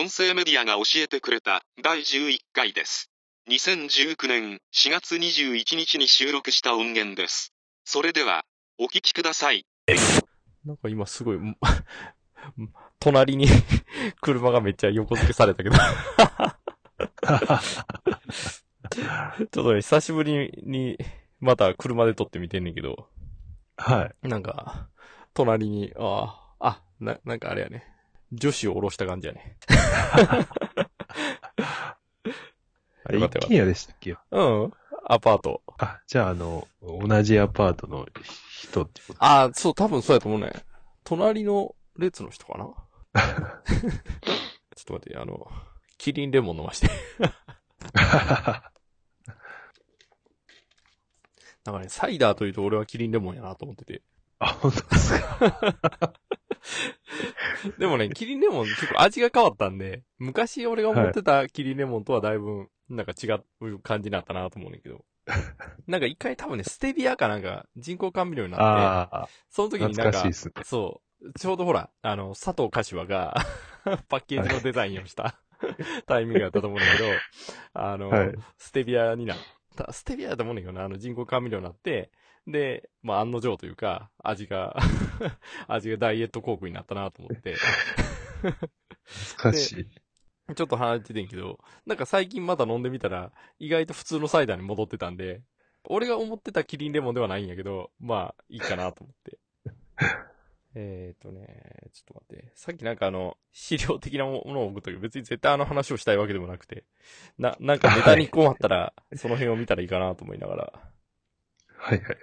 音声メディアが教えてくれた第11回です。2019年4月21日に収録した音源です。それでは、お聞きください。なんか今すごい、ん 隣に 車がめっちゃ横付けされたけど。ちょっとね、久しぶりに、また車で撮ってみてんねんけど、はい。なんか、隣に、ああ、あ、な、なんかあれやね。女子を下ろした感じやね。あれ、一軒家でしたっけ？うん。アパート。あ、じゃあ、あの、同じアパートの人ってこと？ああ、そう、多分そうやと思うね。隣の列の人かな？ちょっと待って、あの、キリンレモン飲まして。なんかね、サイダーというと俺はキリンレモンやなと思ってて。あ、本当ですか？でもね、キリンレモン結構味が変わったんで、昔俺が思ってたキリンレモンとはだいぶ、なんか違う感じになったなと思うねんだけど。なんか一回多分ね、ステビアかなんか人工甘味料になって、その時になんか。そう、ちょうどほら、あの、佐藤柏が パッケージのデザインをしたタイミングだったと思うんだけど、あの、はい。ステビアになった、ステビアだと思うんだけどな、あの人工甘味料になって、で、まあ案の定というか、味が、味がダイエットコークになったなと思って、懐かしい。ちょっと離れててんけど、なんか最近また飲んでみたら、意外と普通のサイダーに戻ってたんで、俺が思ってたキリンレモンではないんやけど、まあ、いいかなと思って。えーとね、ちょっと待って。さっきなんかあの、資料的なものを送ったけど、別に絶対あの話をしたいわけでもなくて、な、なんかネタに困ったら、その辺を見たらいいかなと思いながら。はいはいはい。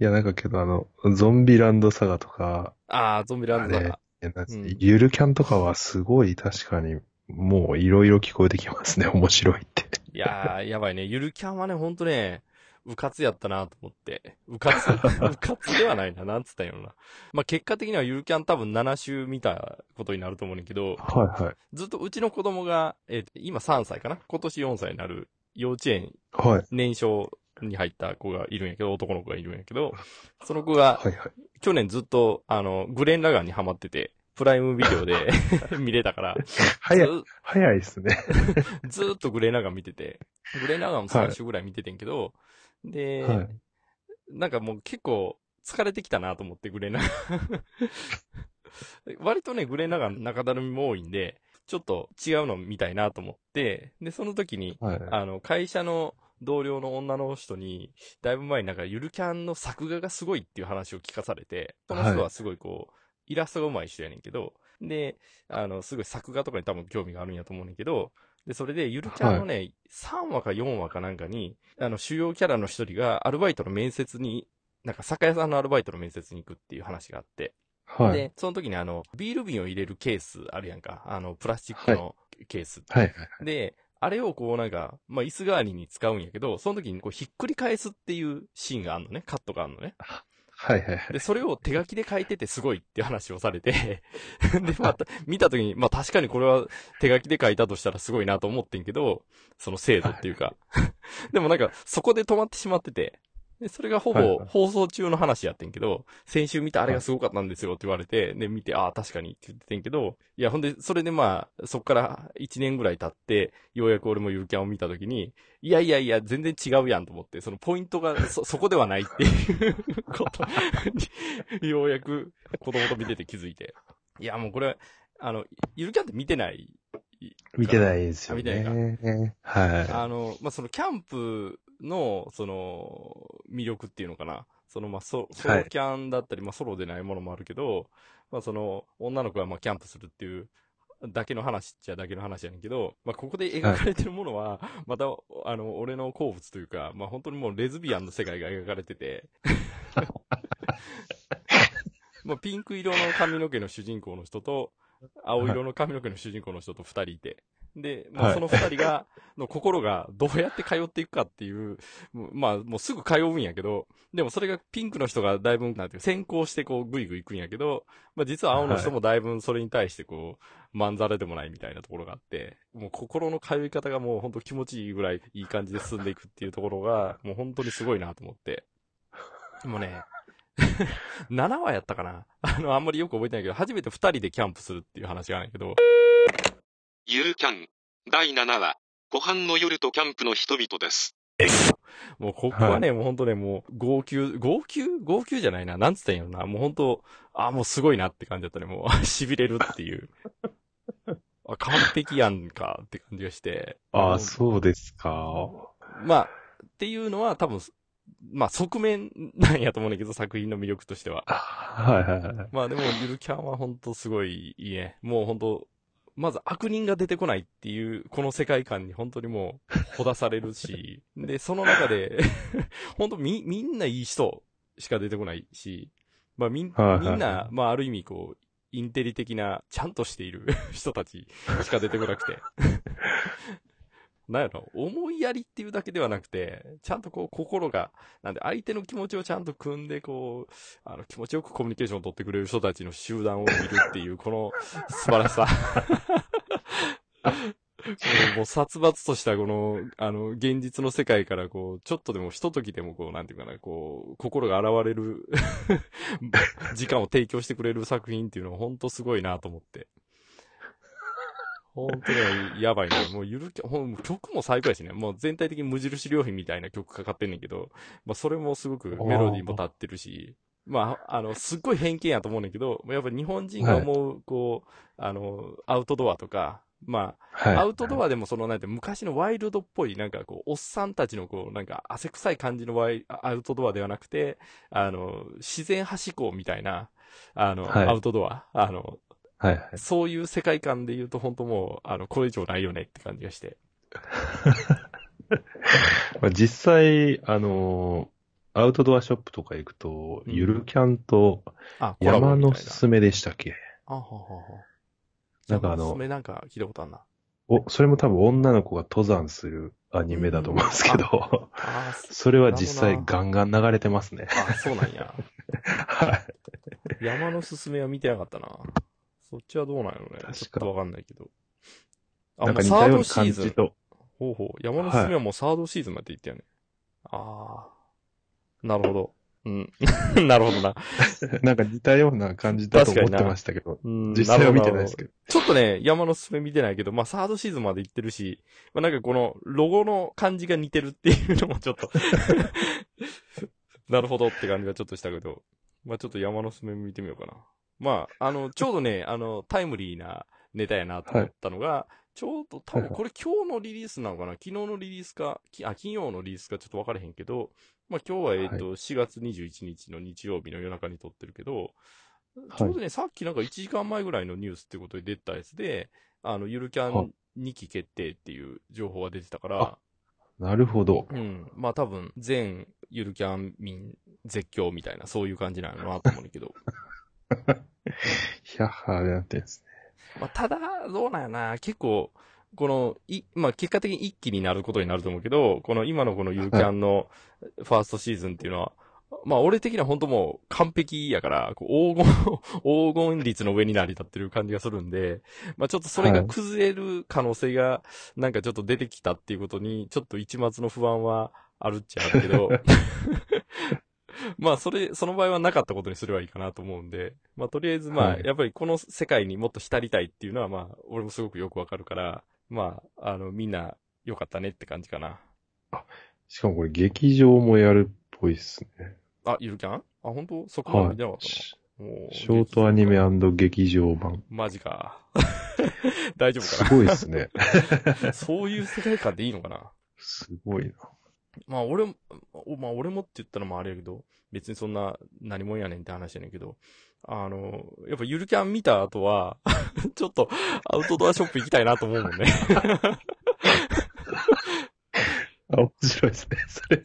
いや、なんかけど、あの、ゾンビランドサガとか、あー、ゾンビランドだあれ。いやなんつうんゆるキャンとかはすごい確かに、もういろいろ聞こえてきますね。面白いって。いやー、やばいね。ゆるキャンはね、ほんとね、うかつやったなと思って。うかつ、うかつではないな。なんつったんやろな。まあ、結果的にはゆるキャン多分7週見たことになると思うねんけど、はいはい。ずっとうちの子供が、えー今3歳かな？今年4歳になる幼稚園はい。年少に入った子がいるんやけど、男の子がいるんやけど、その子がはいはい。去年ずっと、あの、グレン・ラガンにハマってて、プライムビデオで 見れたから、早い、ず早いですね。ずーっとグレーナガン見てて、グレーナガンも3週ぐらい見ててんけど、で、はいなんかもう結構疲れてきたなと思って、グレーナガン。割とね、グレーナガン中だるみも多いんで、ちょっと違うの見たいなと思って、で、その時に、はい。あの、会社の同僚の女の人に、だいぶ前になんかゆるキャンの作画がすごいっていう話を聞かされて、その人はすごいこう、イラストが上手い人やねんけど、で、あの、すごい作画とかに多分興味があるんやと思うねんけど、で、それで、ゆるキャンのね、3話か4話かなんかに、あの、主要キャラの一人がアルバイトの面接に、なんか酒屋さんのアルバイトの面接に行くっていう話があって、はい。で、その時にあの、ビール瓶を入れるケースあるやんか。あの、プラスチックのケース。はいはい。で、あれをこうなんか、まあ、椅子代わりに使うんやけど、その時にこうひっくり返すっていうシーンがあるのね。カットがあるのね。はいはいはい。で、それを手書きで書いててすごいって話をされて、で、また、見た時に、まあ、確かにこれは手書きで書いたとしたらすごいなと思ってんけど、その精度っていうか。でもなんか、そこで止まってしまってて、で、それがほぼはいはい放送中の話やってんけど、先週見たあれがすごかったんですよって言われて、で、見て、ああ、確かにって言ってんけど、いや、ほんで、それでまあ、そっから1年ぐらい経って、ようやく俺もゆるキャンを見た時に、いやいやいや、全然違うやんと思って、そのポイントがそ、そこではないっていう ことに、ようやく子供と見てて気づいて。いや、もうこれ、あの、ゆるキャンって見てない見てないですよ見てないね。はあの、まあ、そのキャンプの、その、魅力っていうのかな。その、まあ、ソソロキャンだったり、まあ、ソロでないものもあるけど、まあ、その、女の子がまあ、キャンプするっていう、だけの話っちゃだけの話やねんけど、まあ、ここで描かれてるものは、また、あの、俺の好物というか、まあ、本当にもうレズビアンの世界が描かれてて、まあ、ピンク色の髪の毛の主人公の人と、青色の髪の毛の主人公の人と二人いて、で、まあ、はい。その二人が、の心がどうやって通っていくかっていう、まあ、もうすぐ通うんやけど、でもそれがピンクの人がだいぶ、なんていうか先行してこう、ぐいぐい行くんやけど、まあ実は青の人もだいぶそれに対してこう、まんざらでもないみたいなところがあって、もう心の通い方がもう本当気持ちいいぐらいいい感じで進んでいくっていうところが、もう本当にすごいなと思って。もうね、7話やったかなあの、あんまりよく覚えてないけど、初めて2人でキャンプするっていう話があるんやけど、ゆるキャン第7話湖畔の夜とキャンプの人々です。もうここはね、もうほんとね、もう、号泣、号泣？号泣じゃないな。なんつったんやろな。もうほんと、あ、もうすごいなって感じだったね。もう、痺れるっていう。あ、完璧やんかって感じがして。ああ、そうですか。まあ、っていうのは多分、まあ側面なんやと思うんだけど、作品の魅力としては。はいはいはい。まあでも、ゆるキャンは本当すごいいいね。もう本当まず悪人が出てこないっていう、この世界観に本当にもう、ほだされるし、で、その中で、本当み、みんないい人しか出てこないし、まあみん、はいはいはいみんな、まあある意味こう、インテリ的な、ちゃんとしている人たちしか出てこなくて。なんやろ、思いやりっていうだけではなくて、ちゃんとこう心が、なんで相手の気持ちをちゃんと組んで、こう、あの気持ちよくコミュニケーションを取ってくれる人たちの集団を見るっていう、この素晴らしさ。もう殺伐としたこの、あの、現実の世界からこう、ちょっとでもひとときでもこう、なんていうかな、こう、心が現れる 時間を提供してくれる作品っていうのは本当すごいなと思って。本当にやばいね。もうゆるき、ほん曲も最高やしね。もう全体的に無印良品みたいな曲かかってんねんけど、まあそれもすごくメロディーも立ってるし、まあ、あの、すっごい偏見やと思うねんだけど、やっぱ日本人が思う、こう、あの、アウトドアとか、まあ、はい。アウトドアでもその、なんて、昔のワイルドっぽい、なんかこう、おっさんたちのこう、なんか汗臭い感じのワイアウトドアではなくて、あの、自然派志向みたいな、あの、はい。アウトドア、あの、はいはい。そういう世界観で言うと本当もう、あの、これ以上ないよねって感じがして。まあ、実際、あのーアウトドアショップとか行くと、うんゆるキャンと山。のすすめでしたっけ？あははは。なんかあのそれなんか聞いたことあるな。お、それも多分女の子が登山するアニメだと思うんですけど、ああ、そそれは実際ガンガン流れてますね。あ、そうなんや。はい。山のすすめは見てなかったな。そっちはどうなんやろね。かちょっとわかんないけど。あ、なんか似もうサーたような感ドシーズンじ。と。ほうほう。山のすすめはもうサードシーズンまで行ったよね。ああ。なるほど。うん。なるほどな。なんか似たような感じだと思ってましたけど、うん実際は見てないですけど。ど。ちょっとね、山のすすめ見てないけど、まあサードシーズンまで行ってるし、まあなんかこのロゴの感じが似てるっていうのもちょっと、なるほどって感じがちょっとしたけど、まあちょっと山のすすめ見てみようかな。まあ、あの、ちょうどね、あの、タイムリーなネタやなと思ったのが、ちょうど多分これ今日のリリースなのかな？昨日のリリースか、きあ、金曜のリリースかちょっと分からへんけど、まあ今日はえっ、と、4月21日の日曜日の夜中に撮ってるけど、ちょうどね、さっきなんか1時間前ぐらいのニュースってことで出たやつで、あの、ゆるキャはン2期決定っていう情報が出てたからあ、なるほど。うん。まあ多分、全ゆるキャン民絶叫みたいな、そういう感じなのなと思うんだけど。ヒャッハーでなってんですね。まあただ、どうなんやな、結構、この、い、まあ結果的に一気になることになると思うけど、この今のこのゆるキャンのファーストシーズンっていうのは、まあ俺的には本当もう完璧やから、黄金、黄金率の上に成り立ってる感じがするんで、まあちょっとそれが崩れる可能性がなんかちょっと出てきたっていうことに、ちょっと一末の不安はあるっちゃあるけど、まあそれ、その場合はなかったことにすればいいかなと思うんで、まあとりあえずまあはいやっぱりこの世界にもっと浸りたいっていうのはまあ俺もすごくよくわかるから、まああのみんな良かったねって感じかな。しかもこれ劇場もやるっぽいっすね。あ、ゆるキャンあ、本当？そこまで見かたな。もうショートアニメ劇場版。マジか。大丈夫かすごいっすね。な そういう世界観でいいのかな？すごいな。まあ俺も、おまあ俺もって言ったらまああれやけど、別にそんな何もんやねんって話やねんけど、あの、やっぱゆるキャン見た後は、ちょっとアウトドアショップ行きたいなと思うもんね。あ、面白いですね。それ。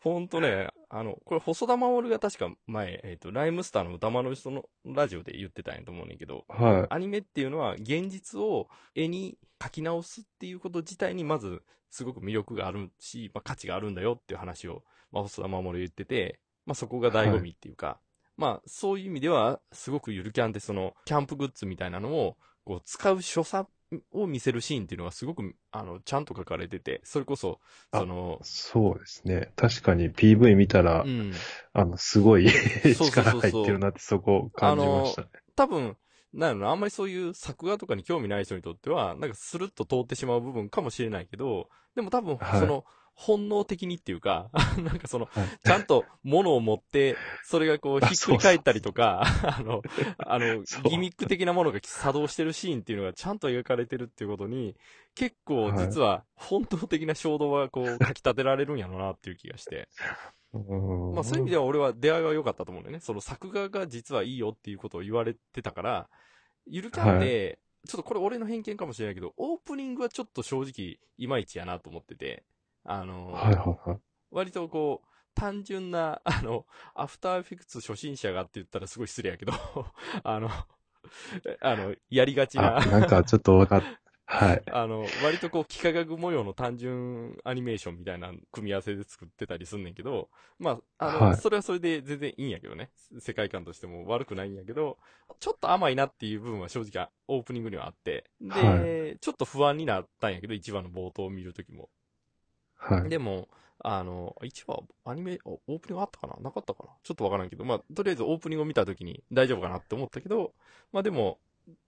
ほんとね、あの、これ細田守が確か前、えっ、と、ライムスターの歌丸の人のラジオで言ってたんやと思うねんけど、はアニメっていうのは現実を絵に描き直すっていうこと自体にまずすごく魅力があるし、まあ、価値があるんだよっていう話を、まあ、細田守言ってて、まあ、そこが醍醐味っていうか、まあ、そういう意味では、すごくゆるキャンってその、キャンプグッズみたいなのを、こう、使う所作を見せるシーンっていうのがすごく、あの、ちゃんと書かれてて、それこそ、その、そうですね。確かに PV 見たら、うん。あの、すごい 力入ってるなってそこ感じましたね。多分、な、あんまりそういう作画とかに興味ない人にとっては、なんかスルッと通ってしまう部分かもしれないけど、でも多分、はい。その、本能的にっていうか、なんかその、はい。ちゃんと物を持って、それがこう、あひっくり返ったりとか、あの、あのギミック的なものが作動してるシーンっていうのがちゃんと描かれてるっていうことに、結構実は本当的な衝動がこう、かき立てられるんやろうなっていう気がして。うんまあそういう意味では俺は出会いは良かったと思うんだよね。その作画が実はいいよっていうことを言われてたから、ゆるキャンで、ちょっとこれ俺の偏見かもしれないけど、オープニングはちょっと正直いまいちやなと思ってて、あの、はいはいはい。割とこう、単純な、あの、アフターエフェクツ初心者がって言ったらすごい失礼やけど、あの、あの、やりがちなあ、、なんかちょっとわかっ、はい。あの、割とこう、幾何学模様の単純アニメーションみたいな組み合わせで作ってたりすんねんけど、まあ、あの、はいそれはそれで全然いいんやけどね。世界観としても悪くないんやけど、ちょっと甘いなっていう部分は正直オープニングにはあって、で、はちょっと不安になったんやけど、一話の冒頭を見るときも。はい。でも、あの、一話、アニメ、オープニングあったかな？なかったかな？ちょっとわからんけど、まあ、とりあえずオープニングを見たときに大丈夫かなって思ったけど、まあでも、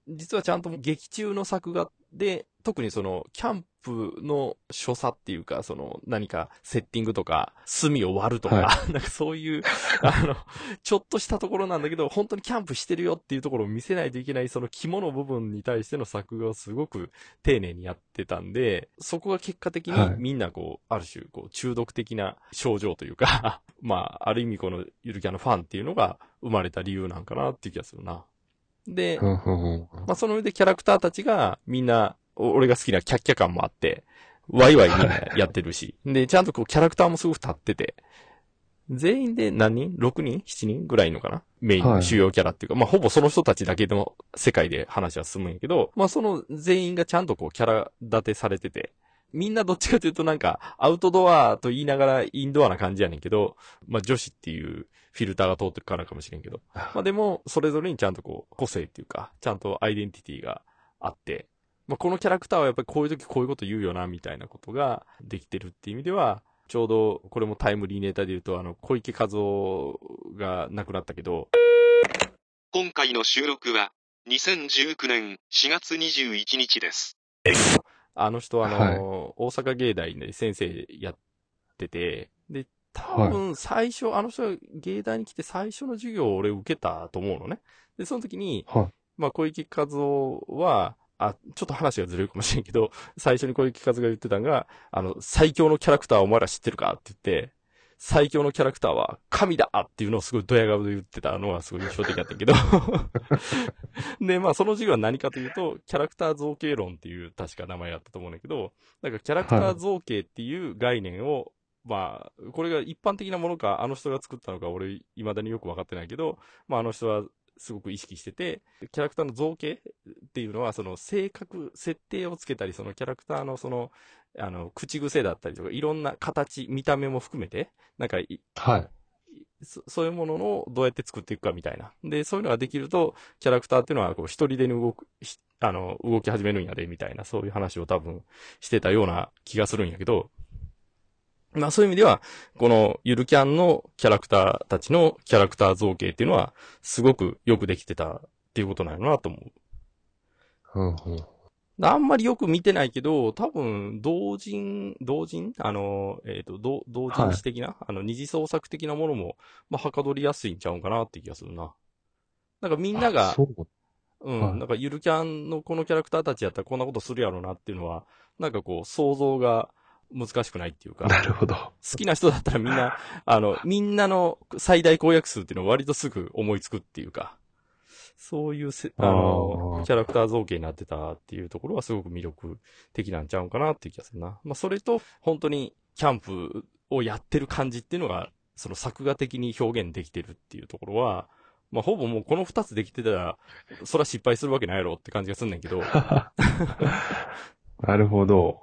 実はちゃんと劇中の作画で、特にその、キャンプの所作っていうか、その、何かセッティングとか、炭を割るとか、は なんかそういう、あの、ちょっとしたところなんだけど、本当にキャンプしてるよっていうところを見せないといけない、その肝の部分に対しての作画をすごく丁寧にやってたんで、そこが結果的はいにみんなこう、ある種、こう、中毒的な症状というか、まあ、ある意味このゆるキャンのファンっていうのが生まれた理由なんかなっていう気がするな。で、まあ、その上でキャラクターたちがみんな、お俺が好きなキャッキャ感もあって、ワイワイみんなやってるし、で、ちゃんとこうキャラクターもすごく立ってて、全員で何人 ?6 人 ?7 人？ぐらいのかな？メインはいの主要キャラっていうか、まあほぼその人たちだけの世界で話は進むんやけど、まあその全員がちゃんとこうキャラ立てされてて、みんなどっちかというとなんかアウトドアと言いながらインドアな感じやねんけど、まあ女子っていうフィルターが通ってるからかもしれんけど、まあでも、それぞれにちゃんとこう、個性っていうか、ちゃんとアイデンティティがあって、まあこのキャラクターはやっぱりこういう時こういうこと言うよな、みたいなことができてるっていう意味では、ちょうど、これもタイムリーネタで言うと、あの、小池和夫が亡くなったけど、今回の収録は2019年4月21日です。あの人はあの、はい。大阪芸大で先生やってて、で、多分最初、あの人が芸大に来て最初の授業を俺受けたと思うのね。で、その時に、はい。まあ、小池和夫は、あ、ちょっと話がずれるかもしれんけど、最初に小池和夫が言ってたのが、あの、最強のキャラクターお前ら知ってるかって言って、最強のキャラクターは神だっていうのをすごいドヤ顔で言ってたのがすごい印象的だったけど。で、まあその授業は何かというと、キャラクター造形論っていう確か名前だったと思うんだけど、なんかキャラクター造形っていう概念を、まあ、これが一般的なものか、あの人が作ったのか、俺、未だによくわかってないけど、まあ、あの人はすごく意識してて、キャラクターの造形っていうのは、その性格、設定をつけたり、そのキャラクターのその、あの、口癖だったりとか、いろんな形、見た目も含めて、なんかい、はい。そそういうもののどうやって作っていくかみたいな。で、そういうのができると、キャラクターっていうのは、こう、一人でに動く、ひあの、動き始めるんやで、みたいな、そういう話を多分してたような気がするんやけど、まあそういう意味では、このゆるキャンのキャラクターたちのキャラクター造形っていうのは、すごくよくできてたっていうことなのなと思う。うんうん。あんまりよく見てないけど、多分、同人、同人あの、えっ、と、同同人誌的な、あの、二次創作的なものも、まあ、はかどりやすいんちゃうんかなって気がするな。なんかみんなあが。うん、はいなんかゆるキャンのこのキャラクターたちやったらこんなことするやろうなっていうのは、なんかこう、想像が難しくないっていうか、なるほど。好きな人だったらみんな、あの、みんなの最大公約数っていうのを割とすぐ思いつくっていうか、そういうせ、あのキャラクター造形になってたっていうところはすごく魅力的なんちゃうんかなっていう気がするな。まあ、それと、本当にキャンプをやってる感じっていうのが、その作画的に表現できてるっていうところは、まあ、ほぼもうこの二つできてたら、それは失敗するわけないやろって感じがすんねんけど、なるほど。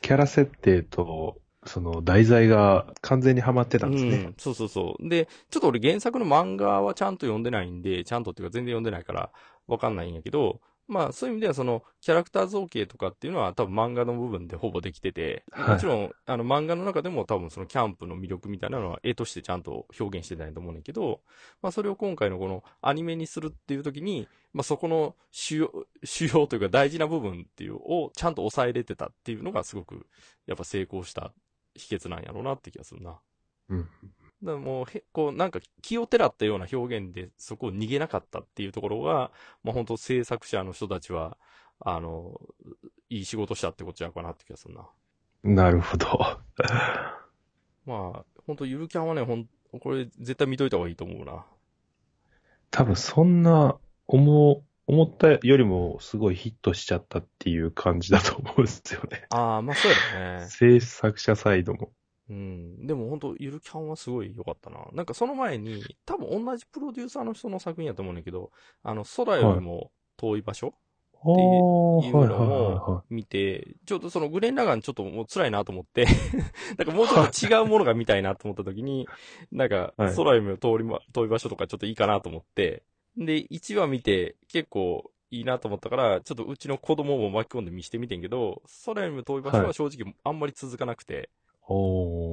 キャラ設定と、その題材が完全にはまってたんですね。うん、そうそうそう。で、ちょっと俺原作の漫画はちゃんと読んでないんで、ちゃんとっていうか全然読んでないからわかんないんやけど、まあそういう意味ではそのキャラクター造形とかっていうのは多分漫画の部分でほぼできてて、はいもちろんあの漫画の中でも多分そのキャンプの魅力みたいなのは絵としてちゃんと表現してないと思うんだけど、まあそれを今回のこのアニメにするっていう時に、まあそこの主要、主要というか大事な部分っていうをちゃんと抑えれてたっていうのがすごくやっぱ成功した秘訣なんやろうなって気がするな。うん。だもうへ、こう、なんか気をてらったような表現でそこを逃げなかったっていうところが、まあ本当制作者の人たちは、あの、いい仕事したってことじゃうかなって気がするな。なるほど。まあ、本当ゆるキャンはね、ほん、これ絶対見といた方がいいと思うな。多分そんな、思う、思ったよりもすごいヒットしちゃったっていう感じだと思うんですよね。ああ、まあそうやろね。制作者サイドも。うん。でも本当ゆるキャンはすごい良かったな。なんかその前に、多分同じプロデューサーの人の作品やと思うんだけど、あの、空よりも遠い場所、おいうのも見て、ちょっとそのグレン・ラガンちょっともう辛いなと思って、なんかもうちょっと違うものが見たいなと思った時に、なんかはい。空よりも遠りま、遠い場所とかちょっといいかなと思って、で、1話見て結構いいなと思ったから、ちょっとうちの子供も巻き込んで見してみてんけど、空よりも遠い場所は正直あんまり続かなくて、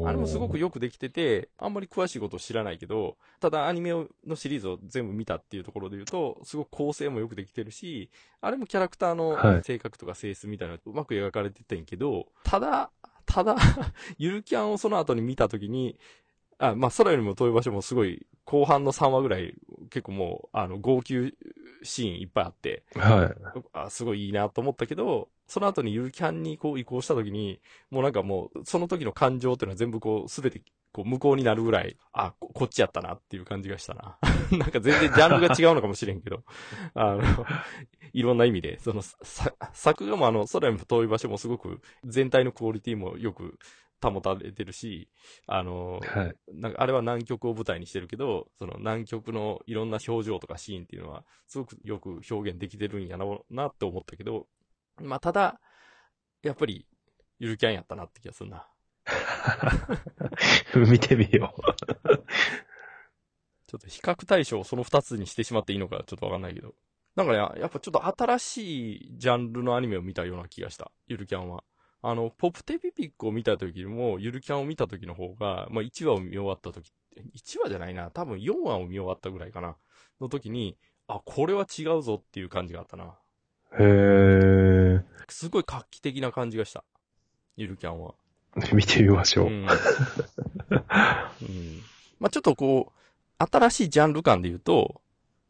あれもすごくよくできてて、あんまり詳しいこと知らないけど、ただアニメのシリーズを全部見たっていうところで言うと、すごく構成もよくできてるし、あれもキャラクターはい。の性格とか性質みたいなのがうまく描かれてたんやけど、ただ、ただ、ゆるキャンをその後に見たときに、あ、まあ、空よりも遠い場所もすごい、後半の3話ぐらい、結構もう、あの、号泣シーンいっぱいあって、はい。あ、すごいいいなと思ったけど、その後にゆるキャンにこう移行した時に、もうなんかもう、その時の感情っていうのは全部こう、すべてこう無効になるぐらい、あ、ここっちやったなっていう感じがしたな。なんか全然ジャンルが違うのかもしれんけど、あの、いろんな意味で、その、さ、作画もあの、空よりも遠い場所もすごく、全体のクオリティもよく保たれてるし、あの、はい。なんかあれは南極を舞台にしてるけど、その南極のいろんな表情とかシーンっていうのは、すごくよく表現できてるんやな、なって思ったけど、まあ、ただ、やっぱり、ゆるキャンやったなって気がするな。見てみよ ちょっと比較対象をその二つにしてしまっていいのかちょっとわかんないけど。なんかね、やっぱちょっと新しいジャンルのアニメを見たような気がした。ゆるキャンは。あの、ポプテピピックを見た時も、ゆるキャンを見た時の方が、まあ1話を見終わった時、1話じゃないな、多分4話を見終わったぐらいかな。の時に、あ、これは違うぞっていう感じがあったな。う。へー。すごい画期的な感じがした。ゆるキャンは。見てみましょう。まあちょっとこう、新しいジャンル感で言うと、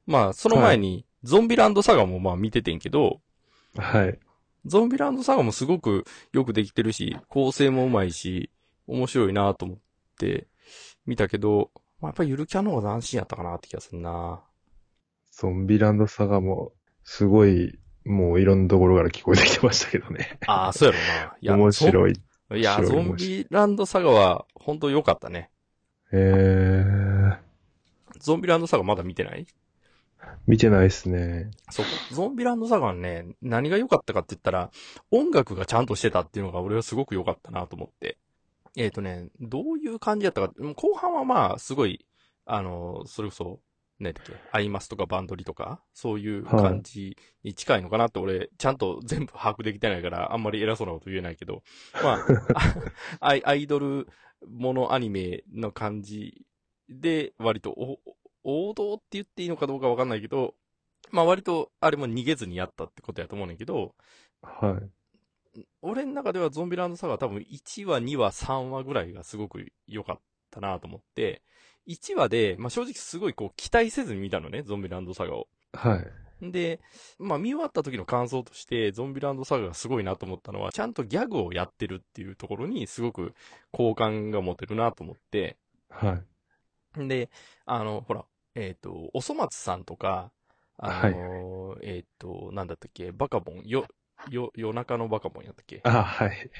まあその前に、ゾンビランドサガもまあ見ててんけど、はい。ゾンビランドサガもすごくよくできてるし、構成もうまいし、面白いなと思って見たけど、まあやっぱりゆるキャンの方が斬新やったかなって気がするなゾンビランドサガも、すごい、もういろんなところから聞こえてきてましたけどね。ああ、そうやろな。いや面白い。そいや、ゾンビランドサガは本当良かったね。へー。ゾンビランドサガまだ見てない？見てないですね。そう。ゾンビランドサガはね、何が良かったかって言ったら、音楽がちゃんとしてたっていうのが俺はすごく良かったなと思って。えっ、とね、どういう感じやったか、うん後半はまあ、すごい、あの、それこそ、何だっけ、アイマスとかバンドリとか、そういう感じに近いのかなって俺、ちゃんと全部把握できてないから、あんまり偉そうなこと言えないけど、まあ、あアイ アイドルものアニメの感じで、割とお王道って言っていいのかどうかわかんないけど、まあ割とあれも逃げずにやったってことやと思うねんけど、はい。俺の中ではゾンビランドサガは多分1話、2話、3話ぐらいがすごく良かったなと思って、1話で、まあ正直すごいこう期待せずに見たのね、ゾンビランドサガを。はい。で、まあ見終わった時の感想として、ゾンビランドサガがすごいなと思ったのは、ちゃんとギャグをやってるっていうところにすごく好感が持てるなと思って、はい。で、あの、ほら、えっ、と、おそ松さんとか、あの、えっ、と、なんだったっけ、バカボン、よ、よ、夜中のバカボンやったっけ？あ、はい。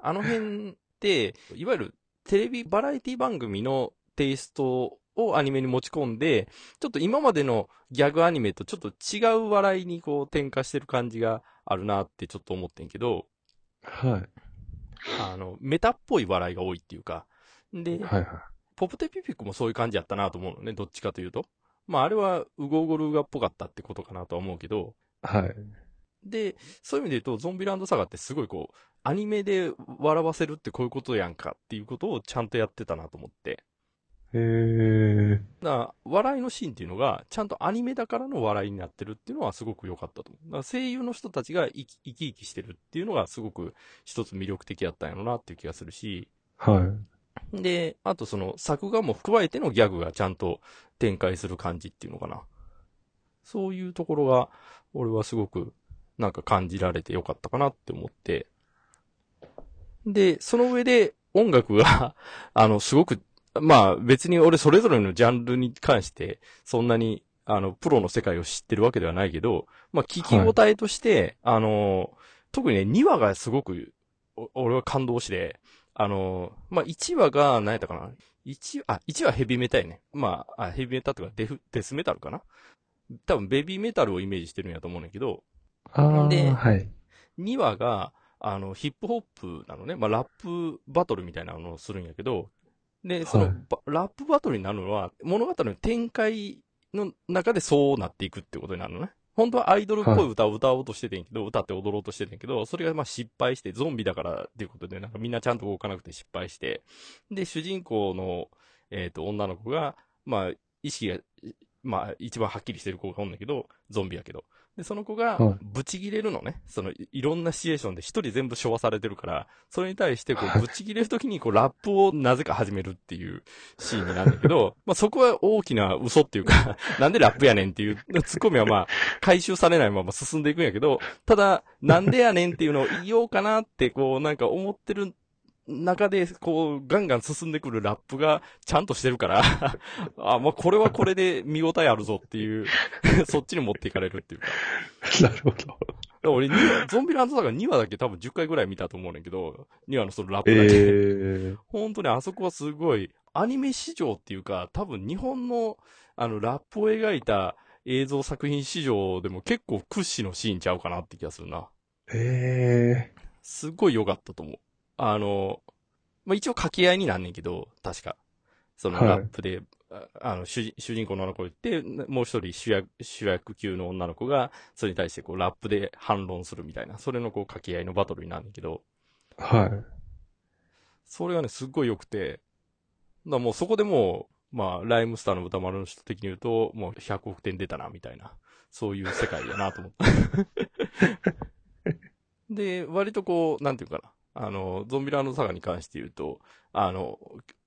あの辺って、いわゆるテレビバラエティ番組のテイストをアニメに持ち込んで、ちょっと今までのギャグアニメとちょっと違う笑いにこう転化してる感じがあるなってちょっと思ってんけど、はい。あの、メタっぽい笑いが多いっていうか、で、はいはい。ポプテピピックもそういう感じやったなと思うのね、どっちかというと。まあ、あれは、ウゴウゴルーガっぽかったってことかなとは思うけど、はい。で、そういう意味で言うと、ゾンビランドサガってすごいこう、アニメで笑わせるってこういうことやんかっていうことをちゃんとやってたなと思って。へえ。だから、笑いのシーンっていうのが、ちゃんとアニメだからの笑いになってるっていうのはすごく良かったと思う。だから声優の人たちが生き生きしてるっていうのがすごく一つ魅力的やったんやろなっていう気がするし、はい。で、あとその作画も加えてのギャグがちゃんと展開する感じっていうのかな。そういうところが、俺はすごくなんか感じられてよかったかなって思って。で、その上で音楽が、あの、すごく、まあ別に俺それぞれのジャンルに関して、そんなに、あの、プロの世界を知ってるわけではないけど、まあ聞き応えとして、あの、特にね、2話がすごく、お俺は感動して、あの、まあ1話が、何やったかな？一あ、1話ヘビメタやね。まあ、あヘビメタとかデフ、デスメタルかな？多分ベビーメタルをイメージしてるんやと思うんだけど、あであ、はい。2話が、あの、ヒップホップなのね。まあ、ラップバトルみたいなのをするんやけど、で、その、はいばラップバトルになるのは、物語の展開の中でそうなっていくってことになるのね。本当はアイドルっぽい歌を歌おうとしててんけど、歌って踊ろうとしててんけど、それがまあ失敗して、ゾンビだからっていうことで、なんかみんなちゃんと動かなくて失敗して、で、主人公の、えっ、と、女の子が、まあ、意識が、まあ、一番はっきりしてる子がおんだけど、ゾンビやけど。で、その子がはい、ブチギレるのね。その、いいろんなシチュエーションで一人全部昭和されてるから、それに対して、こう、ブチギレるときに、こう、ラップをなぜか始めるっていうシーンになるんだけど、まあ、そこは大きな嘘っていうか、なんでラップやねんっていう、ツッコミはまあ、回収されないまま進んでいくんやけど、ただ、なんでやねんっていうのを言おうかなって、こう、なんか思ってる中で、こう、ガンガン進んでくるラップがちゃんとしてるから、あ、まあ、これはこれで見応えあるぞっていう、そっちに持っていかれるっていうか。なるほど。だから俺2話、ゾンビランドサガ2話だけ多分10回ぐらい見たと思うねんだけど、2話のそのラップだけ。ええ。本当にあそこはすごい、アニメ史上っていうか、多分日本の、あの、ラップを描いた映像作品史上でも結構屈指のシーンちゃうかなって気がするな。ええ。すっごい良かったと思う。あの、まあ、一応掛け合いになんねんけど、確か。そのはいラップで、ああの主人、主人公の女の子が言って、もう一人主役、主役級の女の子が、それに対してこうラップで反論するみたいな、それのこう掛け合いのバトルになるんだけど、はい。それがね、すっごい良くて、だもうそこでもう、まあ、ライムスターの歌丸の人的に言うと、もう100億点出たな、みたいな、そういう世界だなと思って。で、割とこう、なんていうかな、あの、ゾンビランドサガに関して言うと、あの、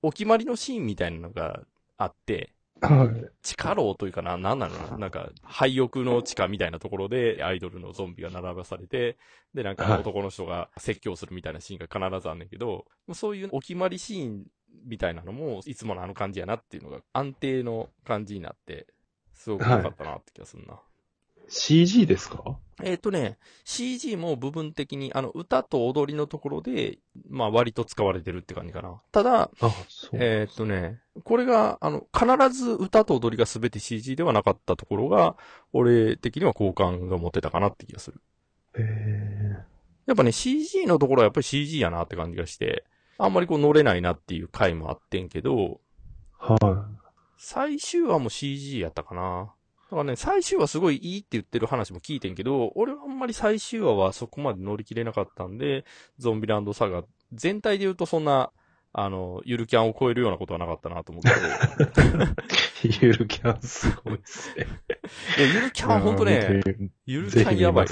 お決まりのシーンみたいなのがあって、はい。地下牢というかな、なんなの？かななんか、廃屋の地下みたいなところで、アイドルのゾンビが並ばされて、で、なんかはい男の人が説教するみたいなシーンが必ずあんねんけど、そういうお決まりシーンみたいなのも、いつものあの感じやなっていうのが、安定の感じになって、すごく良かったなって気がするな。CG ですか？えっ、とね、CG も部分的に、あの、歌と踊りのところで、まあ割と使われてるって感じかな。ただ、あ、そう。えーっとね、これが、あの、必ず歌と踊りが全て CG ではなかったところが、俺的には好感が持てたかなって気がする。えやっぱね、CG のところはやっぱり CG やなって感じがして、あんまりこう乗れないなっていう回もあってんけど、ー、は最終話も CG やったかな。だからね、最終話すごいいいって言ってる話も聞いてんけど、俺はあんまり最終話はそこまで乗り切れなかったんで、ゾンビランドサガ、全体で言うとそんな、あの、ゆるキャンを超えるようなことはなかったなと思うけど、い。ゆるキャンすごいですね。いやゆるキャンほんとね、ゆるキャンやばい。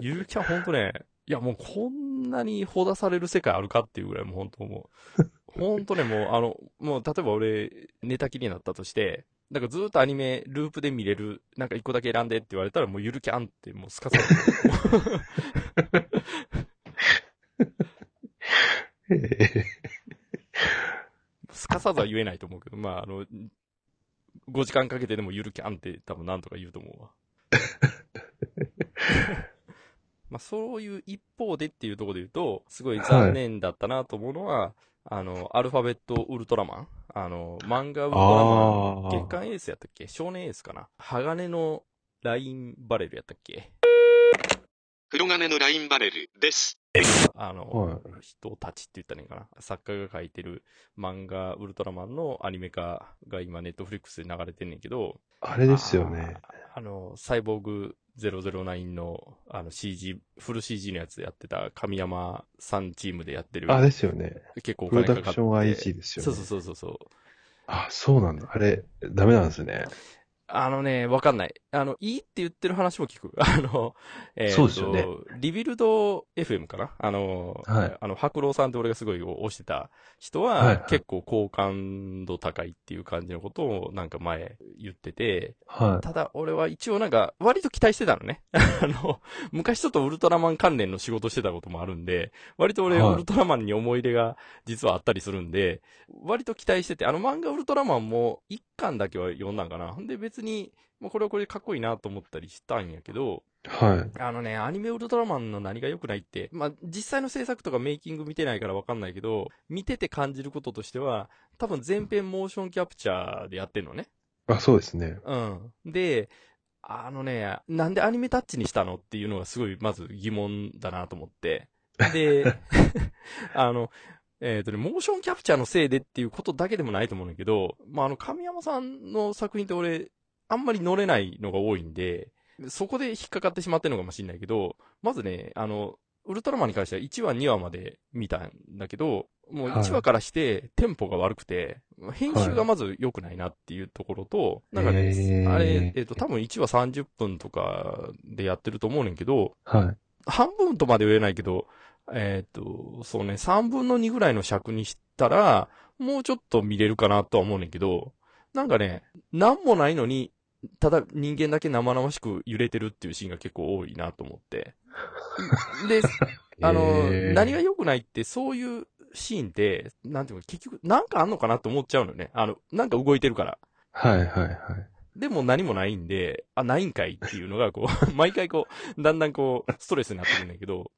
ゆるキャンほんとね、いやもうこんなにほだされる世界あるかっていうぐらいもうほんともう、ほんとねもうあの、もう例えば俺、寝たきりになったとして、なんかずーっとアニメ、ループで見れる、なんか一個だけ選んでって言われたらもうゆるキャンってもうすかさず、ええすかさずは言えないと思うけど、まああの、5時間かけてでもゆるキャンって多分なんとか言うと思うわ。まあそういう一方でっていうところで言うと、すごい残念だったなと思うのは、あの、アルファベットウルトラマンあの、漫画ウルトラマン。月刊エースやったっけ？少年エースかな？鋼のラインバレルやったっけ？黒金のラインバレルです。あの、はい人たちって言ったらいいんかな？作家が書いてる漫画ウルトラマンのアニメ化が今ネットフリックスで流れてんねんけど、あれですよね。あ。あの、サイボーグ009の、あの CG、フル CG のやつでやってた神山さんチームでやってる。あ、ですよね。結構おプロ金かかって。ダクション IG ですよね。そうそうそうそう。あ、そうなんだ。あれ、ダメなんですね。あのね、わかんない。あの、いいって言ってる話も聞く。あの、えーとそうですよねリビルド FM かな？あの、はいあの、白郎さんって俺がすごい推してた人は、はいはい結構好感度高いっていう感じのことをなんか前言ってて、はただ俺は一応なんか割と期待してたのね。あの、昔ちょっとウルトラマン関連の仕事してたこともあるんで、割と俺はいウルトラマンに思い出が実はあったりするんで、割と期待してて、あの漫画ウルトラマンも一巻だけは読んだんかな？で別に、まあ、これはこれでかっこいいなと思ったりしたんやけど、い。はい。あのね、アニメウルトラマンの何が良くないって、まあ、実際の制作とかメイキング見てないからわかんないけど、見てて感じることとしては、多分全編モーションキャプチャーでやってんのね。あ、そうですね。うん。で、あのね、なんでアニメタッチにしたのっていうのがすごいまず疑問だなと思って。で、あの、えっ、とね、モーションキャプチャーのせいでっていうことだけでもないと思うんだけど、まあ、あの、神山さんの作品って俺、あんまり乗れないのが多いんで、そこで引っかかってしまってるのかもしれないけど、まずね、あの、ウルトラマンに関しては1話2話まで見たんだけど、もう1話からしてテンポが悪くて、編集がまず良くないなっていうところと、なんかね、へーあれ、えっ、と、多分1話30分とかでやってると思うねんけど、はい。半分とまでは言えないけど、えっ、と、そうね、3分の2ぐらいの尺にしたら、もうちょっと見れるかなとは思うねんけど、なんかね、なんもないのに、ただ人間だけ生々しく揺れてるっていうシーンが結構多いなと思って。で、あの、へー何が良くないって、そういうシーンって、なんていうの、結局、なんかあんのかなって思っちゃうのよね。あの、なんか動いてるから。はいはいはい。でも何もないんで、あ、ないんかいっていうのが、こう、毎回こう、だんだんこう、ストレスになってくるんだけど。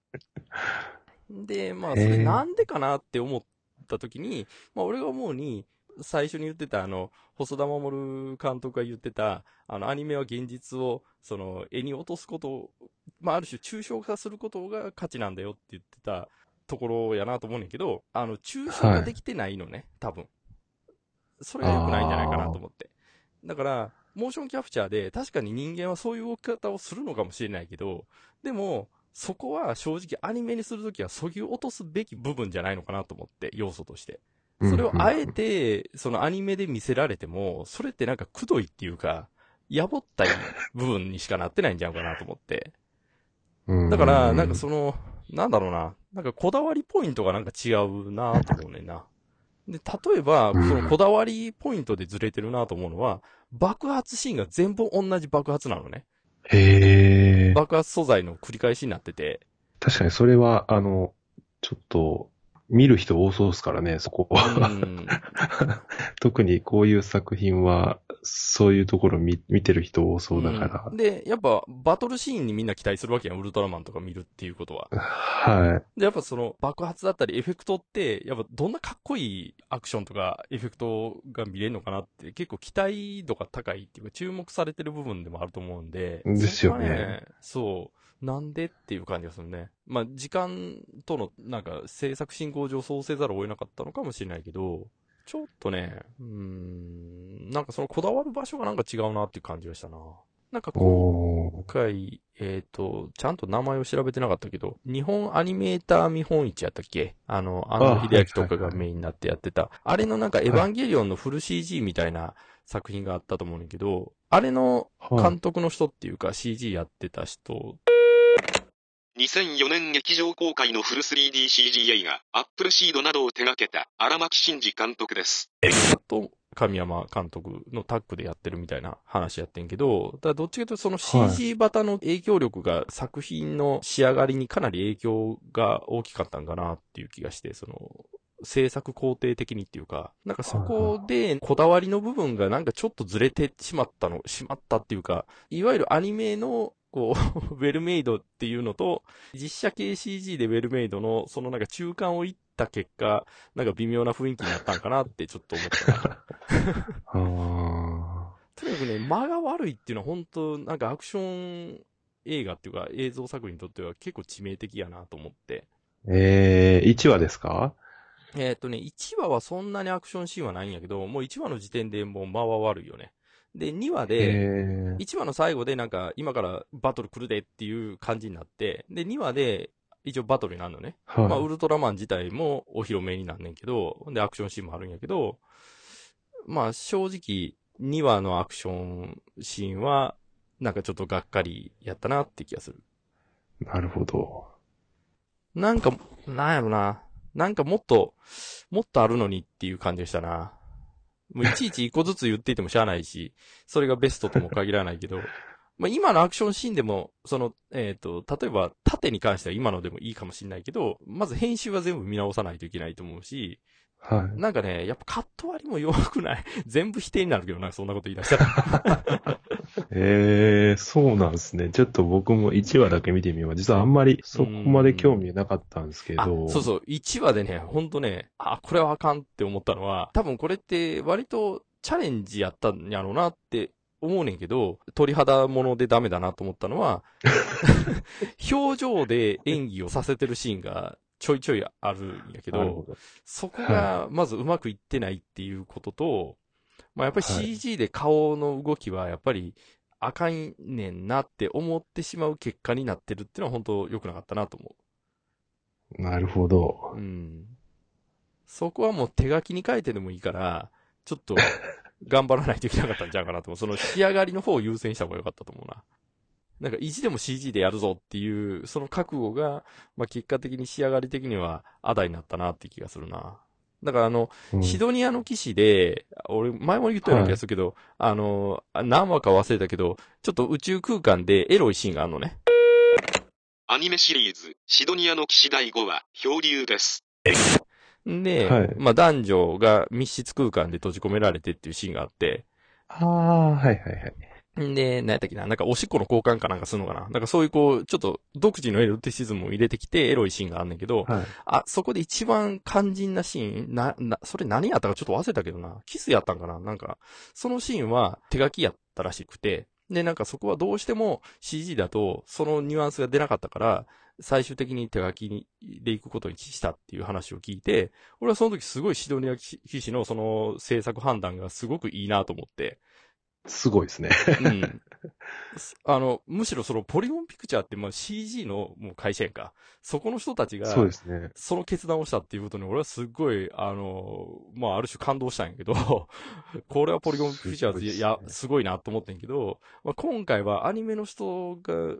で、まあ、それなんでかなって思った時に、まあ、俺が思うに、最初に言ってた、あの、細田守監督が言ってた、あの、アニメは現実を、その、絵に落とすことを、まあ、ある種抽象化することが価値なんだよって言ってたところやなと思うねんけど、あの、抽象化できてないのね、多分。それが良くないんじゃないかなと思って。だから、モーションキャプチャーで確かに人間はそういう動き方をするのかもしれないけど、でも、そこは正直アニメにするときはそぎ落とすべき部分じゃないのかなと思って、要素として。それをあえて、そのアニメで見せられても、それってなんかくどいっていうか、やぼったい部分にしかなってないんじゃんかなと思って。うん、だから、なんかその、なんだろうな、なんかこだわりポイントがなんか違うなと思うねんな。で、例えば、そのこだわりポイントでずれてるなと思うのは、爆発シーンが全部同じ爆発なのね。へえ。爆発素材の繰り返しになってて。確かにそれは、あの、ちょっと、見る人多そうですからね、そこ。うん。特にこういう作品は、そういうところ見見てる人多そうだから。うんで、やっぱ、バトルシーンにみんな期待するわけやん、ウルトラマンとか見るっていうことは。はで、やっぱその爆発だったりエフェクトって、やっぱどんなかっこいいアクションとかエフェクトが見れるのかなって結構期待度が高いっていうか注目されてる部分でもあると思うんで。ですよねそこはそう。なんでっていう感じがするね。まあ、時間との、なんか、制作進行上そうせざるを得なかったのかもしれないけど、ちょっとね、うーん、なんかそのこだわる場所がなんか違うなっていう感じがしたな。なんか。今回、えっ、と、ちゃんと名前を調べてなかったけど、日本アニメーター見本市やったっけ？あの、安野秀明とかがメインになってやってた。あれのなんかエヴァンゲリオンのフル CG みたいな作品があったと思うんだけど、あれのはい監督の人っていうか CG やってた人、2004年劇場公開のフル 3DCG 映画、アップルシードなどを手掛けた荒牧真二監督です。と神山監督のタッグでやってるみたいな話やってんけど、だどっちかというとその CG 型の影響力が作品の仕上がりにかなり影響が大きかったんかなっていう気がして、その、制作工程的にっていうか、なんかそこでこだわりの部分がなんかちょっとずれてしまったの、しまったっていうか、いわゆるアニメのこう、ウェルメイドっていうのと、実写系 CG でウェルメイドの、そのなんか中間をいった結果、なんか微妙な雰囲気になったんかなってちょっと思ったとにかくね、間が悪いっていうのは本当なんかアクション映画っていうか映像作品にとっては結構致命的やなと思って。ーえー、1話ですか？えっ、とね、1話はそんなにアクションシーンはないんやけど、もう1話の時点でもう間は悪いよね。で、2話えで、ー、1話の最後でなんか、今からバトル来るでっていう感じになって、で、2話で、一応バトルになるのね。はい。まあ、ウルトラマン自体もお披露目になんねんけど、で、アクションシーンもあるんやけど、まあ、正直、2話のアクションシーンは、なんかちょっとがっかりやったなって気がする。なるほど。なんか、なんやろな。なんかもっと、もっとあるのにっていう感じがしたな。もういちいち一個ずつ言っていてもしゃあないし、それがベストとも限らないけど、まあ今のアクションシーンでも、その、えっ、と、例えば縦に関しては今のでもいいかもしれないけど、まず編集は全部見直さないといけないと思うし、はい。なんかね、やっぱカット割りも弱くない？全部否定になるけどな、そんなこと言い出したら。えー、そうなんですね。ちょっと僕も1話だけ見てみよう。実はあんまりそこまで興味なかったんですけあど。そうそう、1話でね、ほんとね、あ、これはあかんって思ったのは、多分これって割とチャレンジやったんやろうなって思うねんけど、鳥肌ものでダメだなと思ったのは、表情で演技をさせてるシーンがちょいちょいあるんやけど、ど。そこがまずうまくいってないっていうことと、まあやっぱりはい CG で顔の動きはやっぱりあかんねんなって思ってしまう結果になってるっていうのは本当良くなかったなと思なるほどう。。うん。そこはもう手書きに書いてでもいいから、ちょっと 頑張らないといけなかったんちゃうかなと思う。その仕上がりの方を優先した方が良かったと思うな。なんか意地でも CG でやるぞっていう、その覚悟が、まあ結果的に仕上がり的にはあだになったなって気がするな。だからあの、うんシドニアの騎士で、俺、前も言ったような気がするけど、あの、あ何話か忘れたけど、ちょっと宇宙空間でエロいシーンがあるのね。アニメシリーズ、シドニアの騎士第5話、漂流です。で、はいまあ男女が密室空間で閉じ込められてっていうシーンがあって、ああ、はいはいはい。んで、何やったっけななんかおしっこの交換かなんかするのかななんかそういうこう、ちょっと独自のエロティシズムを入れてきてエロいシーンがあんねんけど、はい。あ、そこで一番肝心なシーン、な、な、それ何やったかちょっと忘れたけどな。キスやったんかななんか、そのシーンは手書きやったらしくて、で、なんかそこはどうしても CG だと、そのニュアンスが出なかったから、最終的に手書きにで行くことにしたっていう話を聞いて、俺はその時すごいシドニア騎士のその制作判断がすごくいいなと思って、すごいですね。うん。あの、むしろそのポリゴンピクチャーってまあ CG のもう会社やんか。そこの人たちが、そうですね。その決断をしたっていうことに俺はすっごい、あの、まあ、ある種感動したんやけど、これはポリゴンピクチャーズ、いや、すごいなと思ってんけど、まあ、今回はアニメの人が、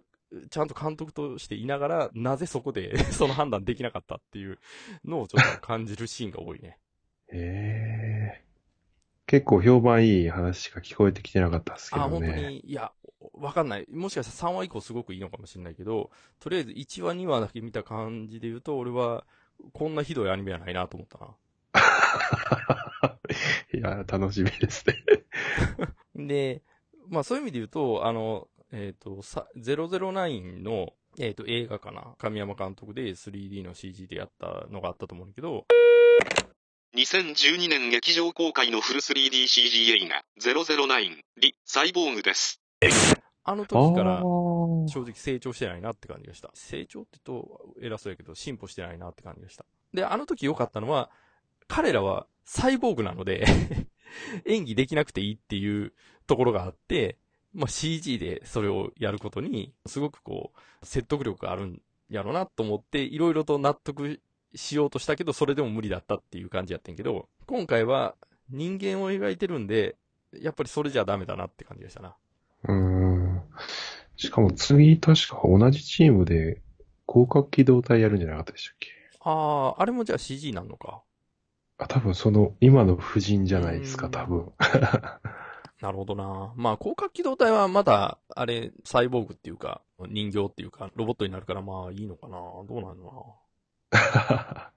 ちゃんと監督としていながら、なぜそこで その判断できなかったっていうのをちょっと感じるシーンが多いね。ええ結構評判いい話しか聞こえてきてなかったですけあ、ど本当ね。に、いや、わかんない。もしかしたら3話以降すごくいいのかもしれないけど、とりあえず1話2話だけ見た感じで言うと、俺は、こんなひどいアニメはないなと思ったな。いや、楽しみですね。で、まあそういう意味で言うと、あの、えっ、と、さ、009の、えっ、と、映画かな神山監督で 3D の CG でやったのがあったと思うんだけど、2012年劇場公開のフル 3DCG 映画、009、リ・サイボーグです。あの時から正直成長してないなって感じがした。成長って言うと偉そうやけど、進歩してないなって感じがした。で、あの時良かったのは、彼らはサイボーグなので、演技できなくていいっていうところがあって、まあ、CG でそれをやることに、すごくこう、説得力があるんやろなと思って、いろいろと納得しようとしたけど、それでも無理だったっていう感じやってんけど、今回は人間を描いてるんで、やっぱりそれじゃダメだなって感じがしたな。うーん。しかも次、確か同じチームで、広角機動隊やるんじゃなかったでしたっけ？ああ、あれもじゃあ CG なんのか。あ、多分その、今の夫人じゃないですか、うん多分。なるほどな。まあ、広角機動隊はまだ、あれ、サイボーグっていうか、人形っていうか、ロボットになるからまあいいのかな。どうなんの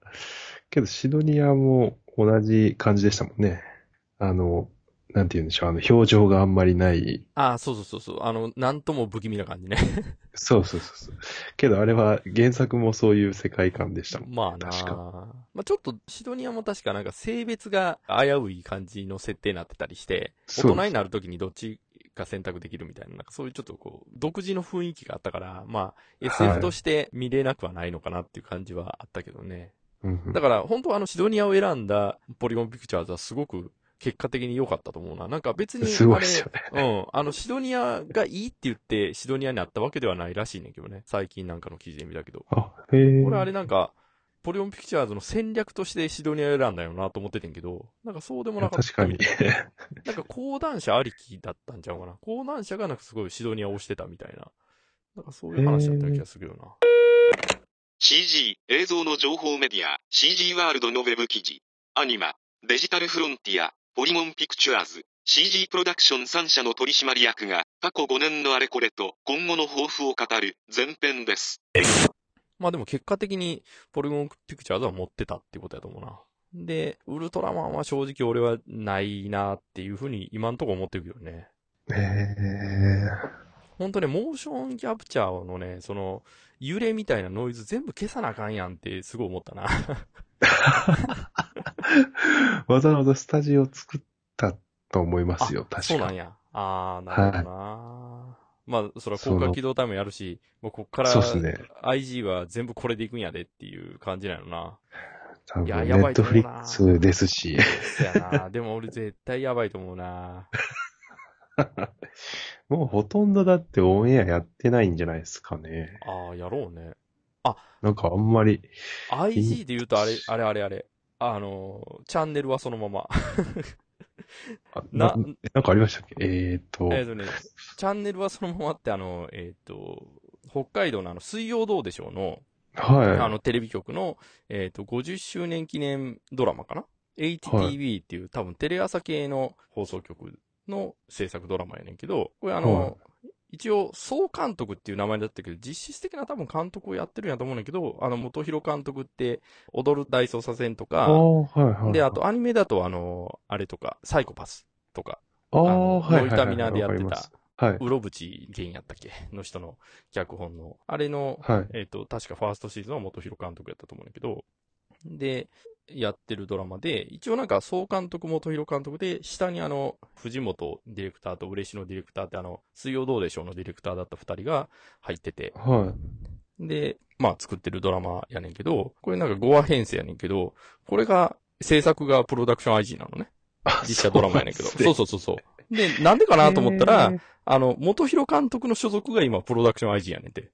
けど、シドニアも同じ感じでしたもんね。あの、なんて言うんでしょう、あの、表情があんまりない。な。ああ、そうそうそうそう。あの、なんとも不気味な感じね。そうそうそうそう。けど、あれは原作もそういう世界観でしたもん。まあな。確かまあちょっと、シドニアも確かなんか性別が危うい感じの設定になってたりして、大人になるときにどっちか選択できるみたいな、なんかそういうちょっとこう、独自の雰囲気があったから、まあ、SF として見れなくはないのかなっていう感じはあったけどね。うんうんだから、本当はあの、シドニアを選んだポリゴンピクチャーズはすごく結果的に良かったと思うな。なんか別に、すごいですよね。うん。あの、シドニアがいいって言って、シドニアになったわけではないらしいねんけどね。最近なんかの記事で見たけど。あ、へえ。俺あれなんか、ポリオンピクチャーズの戦略としてシドニアを選んだよなと思っててんけど、なんかそうでもなかった。確かに。なんか講談社ありきだったんちゃうかな。講談社がなんかすごいシドニアを推してたみたいな。なんかそういう話だった気がするよな。CG 映像の情報メディア CG ワールドのウェブ記事アニマデジタルフロンティアポリモンピクチュアーズ CG プロダクション3社の取締役が過去5年のあれこれと今後の抱負を語る前編です。まあでも結果的にポリゴンピクチャーズは持ってたっていうことやと思うな。で、ウルトラマンは正直俺はないなっていうふうに今んとこ思ってるけどね。へえ。本当ね、モーションキャプチャーのね、その、揺れみたいなノイズ全部消さなあかんやんってすごい思ったな。わざわざスタジオ作ったと思いますよ、確かそうなんや。あー、なるほどな、まあ、それは高架起動タイムやるし、もうこっからそうっすね。IG は全部これでいくんやでっていう感じなのな。多分、ネいややばいとットフリックスですし。そやな。でも俺絶対やばいと思うな。もうほとんどだってオンエアやってないんじゃないですかね。ああ、やろうね。なんかあんまり、IG で言うとあれ、あれあれあれ。あの、チャンネルはそのまま。あなな、なんかありましたっけ？えーっと、えっとね、チャンネルはそのままってあの、えっ、と、北海道のあの、水曜どうでしょうの、はい。あの、テレビ局の、えっ、と、50周年記念ドラマかな ?HTV っていう、多分テレ朝系の放送局の制作ドラマやねんけど、これあの、はい一応、総監督っていう名前だったけど、実質的な多分監督をやってるんやと思うんだけど、あの、元広監督って、踊る大捜査線とか、ああ、はいはい。で、あ、とアニメだとあの、あれとか、サイコパスとか、あのはいはいはい。ノイタミナでやってたはい。うろぶち源やったっけ？の人の脚本の、あれの、はい。えっ、と、確かファーストシーズンは元広監督やったと思うんだけど、で、やってるドラマで、一応なんか総監督元広監督で、下にあの、藤本ディレクターと嬉野ディレクターってあの、水曜どうでしょうのディレクターだった二人が入ってて、はで、まあ作ってるドラマやねんけど、これなんか5話編成やねんけど、これが、制作がプロダクション IG なのね。い。実写ドラマやねんけど。そそううそうそうそう。で、なんでかなと思ったらあの、元広監督の所属が今プロダクション IG やねんて。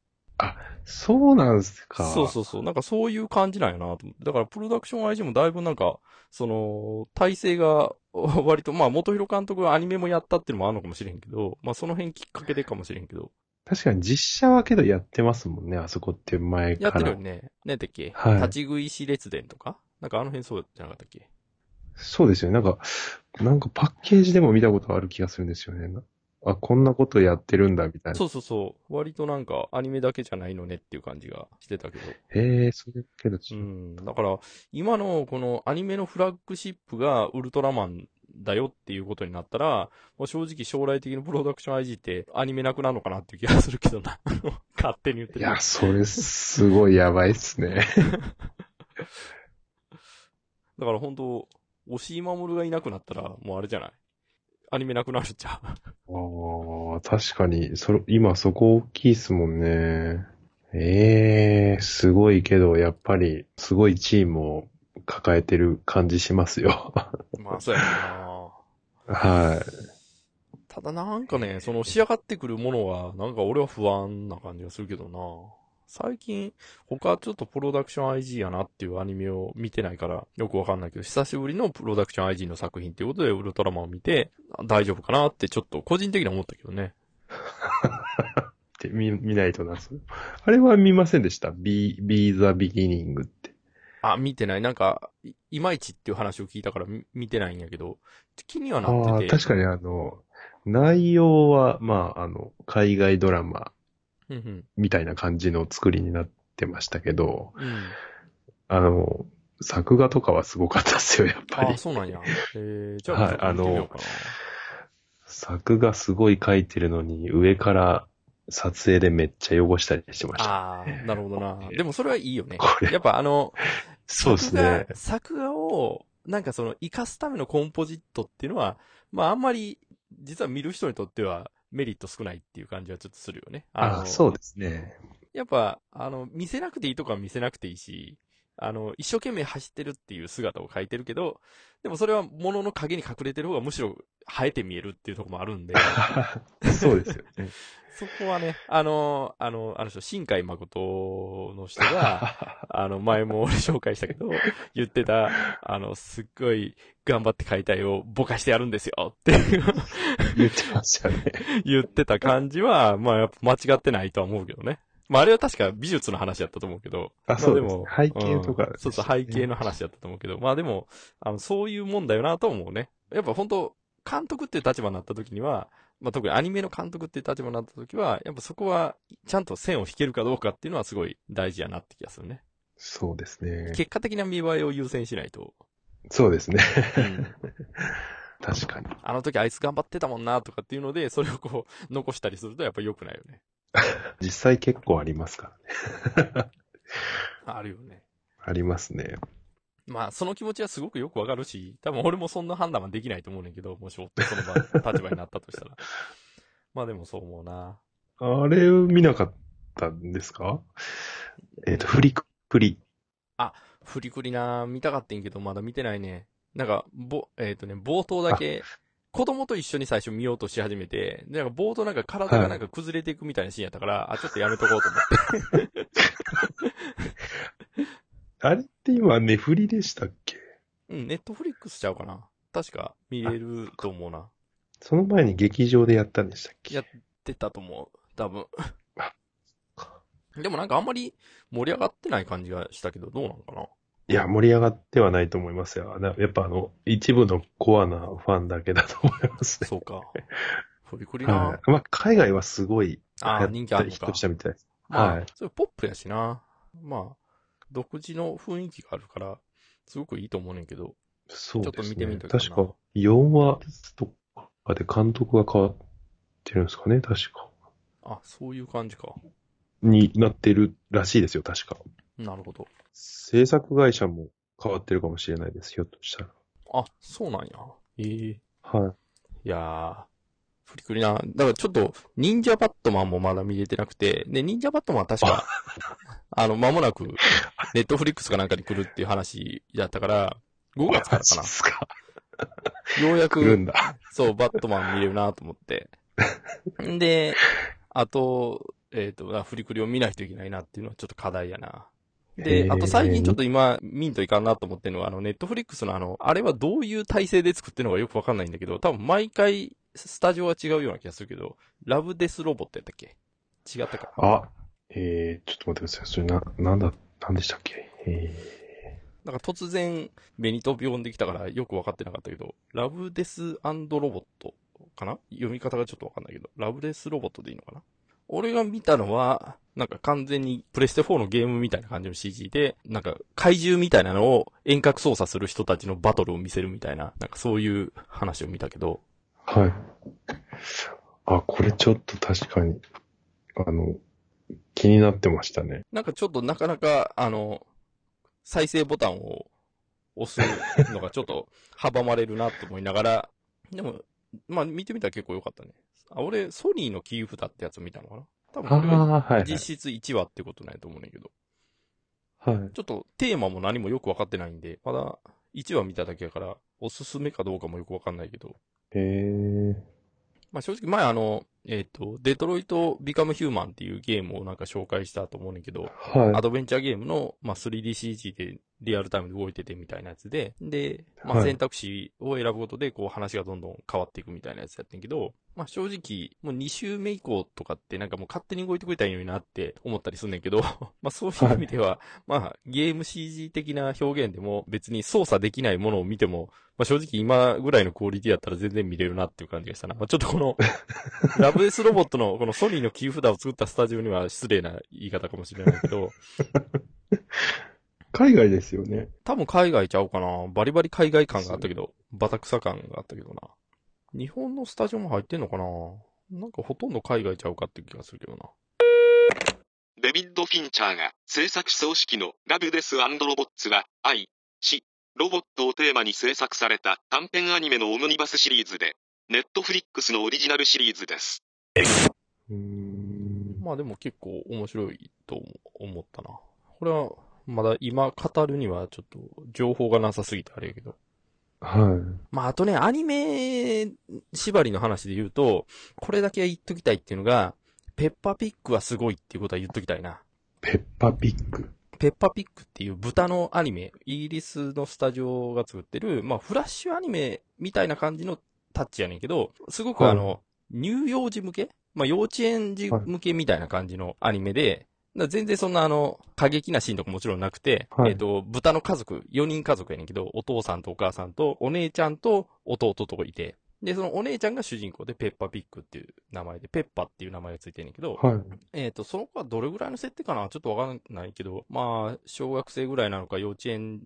そうなんすか。そうそうそう。なんかそういう感じなんやなと思って。だからプロダクション IG もだいぶなんか、その、体制が 割と、まあ元広監督がアニメもやったっていうのもあるのかもしれんけど、まあその辺きっかけでかもしれんけど、確かに実写はけどやってますもんね、あそこって前やっから。てるよね。ねだっけ、はい立ち食いし列伝とか？なんかあの辺そうじゃなかったっけ？そうですよね。なんか、なんかパッケージでも見たことある気がするんですよね。なあ、こんなことやってるんだ、みたいな。そうそうそう。割となんかアニメだけじゃないのねっていう感じがしてたけど。へえ、それけど、うん。だから、今のこのアニメのフラッグシップがウルトラマンだよっていうことになったら、もう正直将来的にプロダクション IG ってアニメなくなるのかなっていう気がするけどな。勝手に言ってる。いや、それすごいやばいっすね。だから本当押井守がいなくなったら、もうあれじゃない？アニメなくなるんちゃう？ああ、確かに、それ、今そこ大きいっすもんね。ええすごいけど、やっぱり、すごいチームを抱えてる感じしますよ。まあ、そうやな。はい。ただなんかね、その仕上がってくるものは、なんか俺は不安な感じがするけどな。最近、他ちょっとプロダクション IG やなっていうアニメを見てないからよくわかんないけど、久しぶりのプロダクション IG の作品っていうことでウルトラマンを見て、あ大丈夫かなってちょっと個人的には思ったけどね。って見、見ないとな。あれは見ませんでした ?Be, Be the Beginning って。あ、見てない。なんか、いいまいちっていう話を聞いたからみ見てないんやけど、気にはなってて。確かにあの、内容は、まあ、あの、海外ドラマ。みたいな感じの作りになってましたけど、うん。あの、作画とかはすごかったですよ、やっぱりあ、。そうなんや。えー、じゃあ、はいちょっと見てみようかな。作画すごい書いてるのに、上から撮影でめっちゃ汚したりしてました。ああ、なるほどな。でもそれはいいよねこ。れやっぱあの、そうですね。作画作画を、なんかその、活かすためのコンポジットっていうのは、まああんまり、実は見る人にとってはメリット少ないっていう感じはちょっとするよね。ああそうですね。やっぱ、あの、見せなくていいとこは見せなくていいし、あの、一生懸命走ってるっていう姿を描いてるけど、でもそれは物の影に隠れてる方がむしろ生えて見えるっていうところもあるんで、そうですよね。そこはね、あの、あの、あの人、新海誠の人が、あの、前も俺紹介したけど、言ってた、あの、すっごい頑張って描いた絵をぼかしてやるんですよっていう言ってましたね。言ってた感じは、まあやっぱ間違ってないとは思うけどね。まああれは確か美術の話だったと思うけど。あ、そうですまあ背景とかうんそうそう、背景の話だったと思うけど。まあでも、あの、そういうもんだよなと思うね。やっぱ本当監督っていう立場になった時には、まあ特にアニメの監督っていう立場になった時は、やっぱそこは、ちゃんと線を引けるかどうかっていうのはすごい大事やなって気がするね。そうですね。結果的な見栄えを優先しないと。そうですね。うん 確かに。あの時あいつ頑張ってたもんなとかっていうので、それをこう、残したりするとやっぱ良くないよね。実際結構ありますからね。あるよね。ありますね。まあ、その気持ちはすごくよくわかるし、多分俺もそんな判断はできないと思うねんけど、もし夫その場、立場になったとしたら。まあでもそう思うな。あれ見なかったんですか？えっ、と、フリクプリ。フリクリな、見たかったんけど、まだ見てないね。なんか、ぼ、えっ、とね、冒頭だけ、子供と一緒に最初見ようとし始めて、で、なんか冒頭なんか体がなんか崩れていくみたいなシーンやったから、あ、ちょっとやめとこうと思って。あれって今、ネフリでしたっけ？うん、ネットフリックスちゃうかな。確か見れると思うな。その前に劇場でやったんでしたっけ？やってたと思う。多分あ。でもなんかあんまり盛り上がってない感じがしたけど、どうなんかな？いや、盛り上がってはないと思いますよ。なやっぱあの、一部のコアなファンだけだと思いますね。そうか。フリクリな。はい。まあ、海外はすごい、あー人気あるのかヒットしたみたいです。まあ、はいそれポップやしな。まあ、独自の雰囲気があるから、すごくいいと思うねんけど。そうですね。ちょっと見てみたな確か、4話とかで監督が変わってるんですかね、確か。あ、そういう感じか。になってるらしいですよ、確か。なるほど。制作会社も変わってるかもしれないです、ひょっとしたら。あ、そうなんや。ええはい。いやー、フリクリな。だからちょっと、忍者バットマンもまだ見れてなくて、で、忍者バットマンは確か、あの、間もなく、ネットフリックスかなんかに来るっていう話だったから、5月からかマジですか。な。ようやく、だ。そう、バットマン見れるなと思って。ん で、あと、えっ、と、フリクリを見ないといけないなっていうのはちょっと課題やな。で、あと最近ちょっと今、見んといかんなと思ってるのは、あの、ネットフリックスのあの、あれはどういう体制で作ってるのかよくわかんないんだけど、多分毎回、スタジオは違うような気がするけど、ラブデスロボットやったっけ？違ったか。あ、えー、ちょっと待ってください。それな、なんだ、なんでしたっけ？えなんか突然、ベニト呼んできたからよくわかってなかったけど、ラブデスロボットかな？読み方がちょっとわかんないけど、ラブデスロボットでいいのかな？俺が見たのは、なんか完全にプレステ4のゲームみたいな感じの CG で、なんか怪獣みたいなのを遠隔操作する人たちのバトルを見せるみたいな、なんかそういう話を見たけど、ー、はい。あ、これちょっと確かに、あの、気になってましたね。なんかちょっとなかなか、あの、再生ボタンを押すのがちょっと阻まれるなと思いながら、でも、まあ見てみたら結構良かったね。あ、俺、ソニーのキー札ってやつを見たのかな？多分は。実質1話ってことなんやと思うねんけど。はい。ちょっとテーマも何もよくわかってないんで、まだ1話見ただけやから、おすすめかどうかもよくわかんないけど。えー、まあ正直前あの、えっ、と、デトロイト・ビカム・ヒューマンっていうゲームをなんか紹介したと思うねんけど、アはドベンチャーゲームの、まあ、3DCG でリアルタイムで動いててみたいなやつで、で、まあ、はい選択肢を選ぶことで、こう話がどんどん変わっていくみたいなやつやってんけど、まあ、正直、もう2周目以降とかってなんかもう勝手に動いてくれたらいいのになって思ったりすんねんけど、まあ、そういう意味では、まあ、ゲーム CG 的な表現でも別に操作できないものを見ても、まあ、正直今ぐらいのクオリティだったら全然見れるなっていう感じがしたな。まあ、ちょっとこの、ラブエスロボットのこのソニーのキー札を作ったスタジオには失礼な言い方かもしれないけど、い。海外ですよね。多分海外ちゃうかな。バリバリ海外感があったけど、バタクサ感があったけどな。日本のスタジオも入ってんのかな？なんかほとんど海外ちゃうかって気がするけどな。デビッド・フィンチャーが制作総指揮のラブデスロボッツは愛、死、ロボットをテーマに制作された短編アニメのオムニバスシリーズで、ネットフリックスのオリジナルシリーズです。うーん。まあでも結構面白いと思ったな。これはまだ今語るにはちょっと情報がなさすぎてあれやけど。はい。まあ、あとね、アニメ縛りの話で言うと、これだけは言っときたいっていうのが、ペッパピックはすごいっていうことは言っときたいな。ペッパピック？ペッパピックっていう豚のアニメ、イギリスのスタジオが作ってる、まあ、フラッシュアニメみたいな感じのタッチやねんけど、すごくはいあの、乳幼児向け？まあ、幼稚園児向けみたいな感じのアニメで、全然そんなあの、過激なシーンとかもちろんなくて、はいえっ、と、豚の家族、4人家族やねんけど、お父さんとお母さんと、お姉ちゃんと弟といて、で、そのお姉ちゃんが主人公で、ペッパピックっていう名前で、ペッパっていう名前がついてんねんけど、はい。えっ、と、その子はどれぐらいの設定かなちょっとわかんないけど、まあ、小学生ぐらいなのか、幼稚園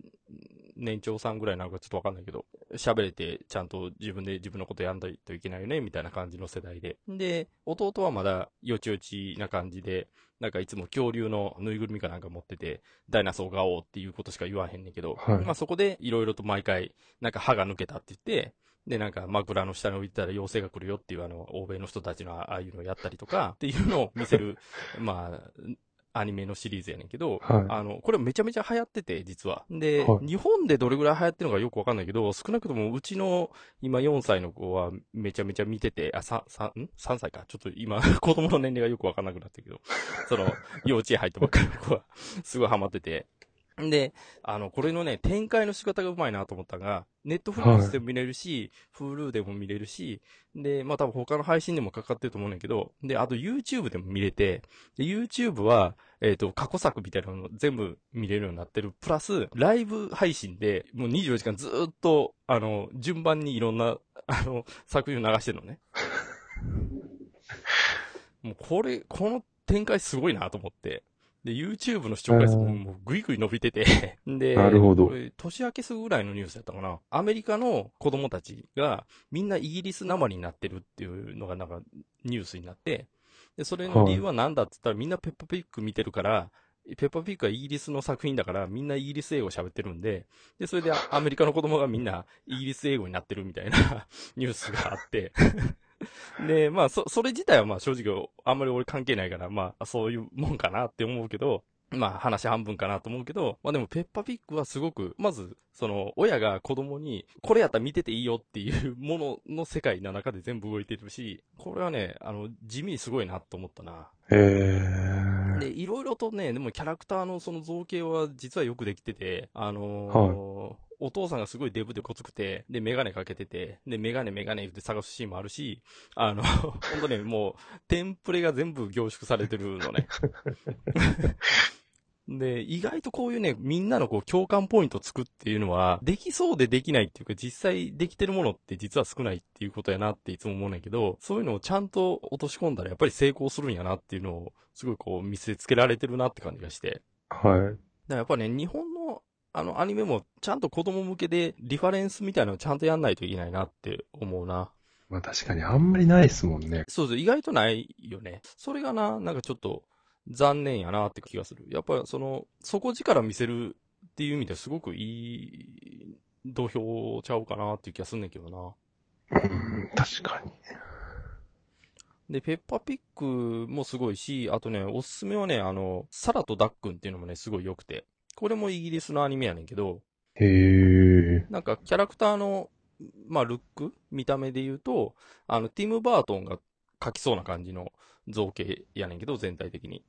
年長さんぐらいなのかちょっとわかんないけど、喋れて、ちゃんと自分で自分のことやんないといけないよね、みたいな感じの世代で。で、弟はまだ、よちよちな感じで、なんかいつも恐竜のぬいぐるみかなんか持ってて、ダイナソーがおうっていうことしか言わへんねんけど、はいまあそこでいろいろと毎回、なんか歯が抜けたって言って、で、なんか枕の下に置いてたら妖精が来るよっていうあの、欧米の人たちのああいうのをやったりとか、っていうのを見せる、まあ、アニメのシリーズやねんけど、はいあの、これめちゃめちゃ流行ってて、実は。で、はい日本でどれぐらい流行ってるのかよくわかんないけど、少なくともうちの今4歳の子はめちゃめちゃ見てて、あ、さ、さ、ん ?3 歳か。ちょっと今、子供の年齢がよくわかんなくなってるけど、その、幼稚園入ったばっかりの子は、すごいハマってて。で、あの、これのね、展開の仕方がうまいなと思ったのが、ネットフリックスでも見れるし、Hulu でも見れるし、で、まあ多分他の配信でもかかってると思うんだけど、で、あと YouTube でも見れて、で、YouTube は、えっ、と、過去作みたいなの全部見れるようになってる。プラス、ライブ配信で、もう24時間ずーっと、あの、順番にいろんな、あの、作品を流してるのね。もうこれ、この展開すごいなと思って。で、YouTube の視聴回数もうん。もうぐいぐい伸びてて、で、なるほど。これ年明けすぐぐらいのニュースやったかな。アメリカの子供たちがみんなイギリスなまりになってるっていうのがなんかニュースになって、で、それの理由は何だって言ったらみんなペッパピック見てるから、ペッパピックはイギリスの作品だからみんなイギリス英語喋ってるんで、で、それでアメリカの子供がみんなイギリス英語になってるみたいな ニュースがあって、で、まあ、そ、それ自体はまあ正直あんまり俺関係ないから、まあそういうもんかなって思うけど、まあ話半分かなと思うけど、まあでもペッパピックはすごく、まず、その、親が子供に、これやったら見てていいよっていうものの世界の中で全部動いてるし、これはね、あの、地味にすごいなと思ったな。えー。で、いろいろとね、でもキャラクターのその造形は実はよくできてて、あのーお父さんがすごいデブでごつくて、で、メガネかけてて、で、メガネメガネって探すシーンもあるし、あの、ほんとね、もう、テンプレが全部凝縮されてるのね。で、意外とこういうね、みんなのこう共感ポイントつくっていうのは、できそうでできないっていうか、実際できてるものって実は少ないっていうことやなっていつも思うねんけど、そういうのをちゃんと落とし込んだらやっぱり成功するんやなっていうのを、すごいこう見せつけられてるなって感じがして。はい。だからやっぱね、日本のあのアニメもちゃんと子供向けでリファレンスみたいなのをちゃんとやんないといけないなって思うな。まあ確かにあんまりないですもんね。そうそう、意外とないよね。それがな、なんかちょっと残念やなって気がする。やっぱりその、底力見せるっていう意味ですごくいい土俵ちゃうかなっていう気がすんねんけどな。うん、確かに。で、ペッパーピックもすごいし、あとね、おすすめはね、あの、サラとダックンっていうのもね、すごい良くて。これもイギリスのアニメやねんけど、へえ。なんかキャラクターの、まあ、ルック見た目で言うと、あの、ティム・バートンが描きそうな感じの造形やねんけど、全体的に。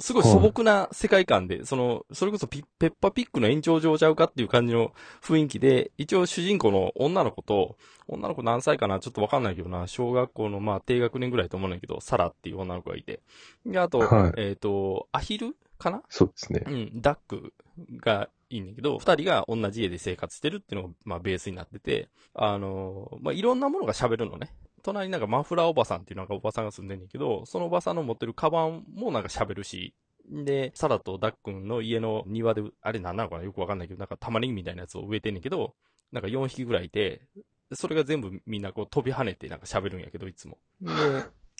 すごい素朴な世界観で、その、それこそピペッパピックの延長上ちゃうかっていう感じの雰囲気で、一応主人公の女の子と、女の子何歳かなちょっとわかんないけどな、小学校のまあ低学年ぐらいと思うんだけど、サラっていう女の子がいて。で、あと、はいえっ、と、アヒルかな？そうですねう。ん、ダックがいいんだけど、二人が同じ家で生活してるっていうのが、まあ、ベースになってて、あの、まあ、いろんなものが喋るのね。隣になんかマフラーおばさんっていうなんかおばさんが住んでんねんけど、そのおばさんの持ってるカバンもなんか喋るし、で、サラとダックンの家の庭で、あれ何なのかな？よくわかんないけど、なんか玉ねぎみたいなやつを植えてんねんけど、なんか4匹ぐらいいて、それが全部みんなこう飛び跳ねてなんか喋るんやけど、いつも。で、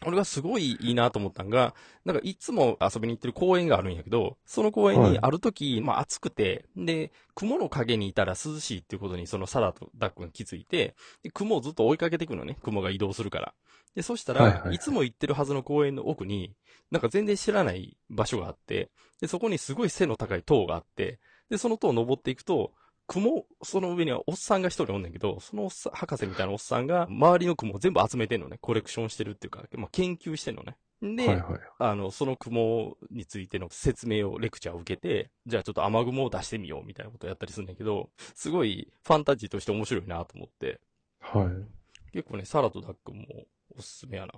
俺がすごいいいなと思ったんが、なんかいつも遊びに行ってる公園があるんやけど、その公園はいにある時、まあ暑くて、で、雲の影にいたら涼しいっていうことにそのサラとダックが気づいて、で雲をずっと追いかけていくのね。雲が移動するから。で、そしたら、はいはいはいいつも行ってるはずの公園の奥に、なんか全然知らない場所があって、で、そこにすごい背の高い塔があって、で、その塔を登っていくと、雲、その上にはおっさんが一人おんねんけど、そのおっさん、博士みたいなおっさんが、周りの雲を全部集めてんのね。コレクションしてるっていうか、まあ、研究してんのね。で、はいはい。あの、その雲についての説明を、レクチャーを受けて、じゃあちょっと雨雲を出してみようみたいなことをやったりするんだけど、すごいファンタジーとして面白いなと思って、はい。結構ね、サラとダックもおすすめやな。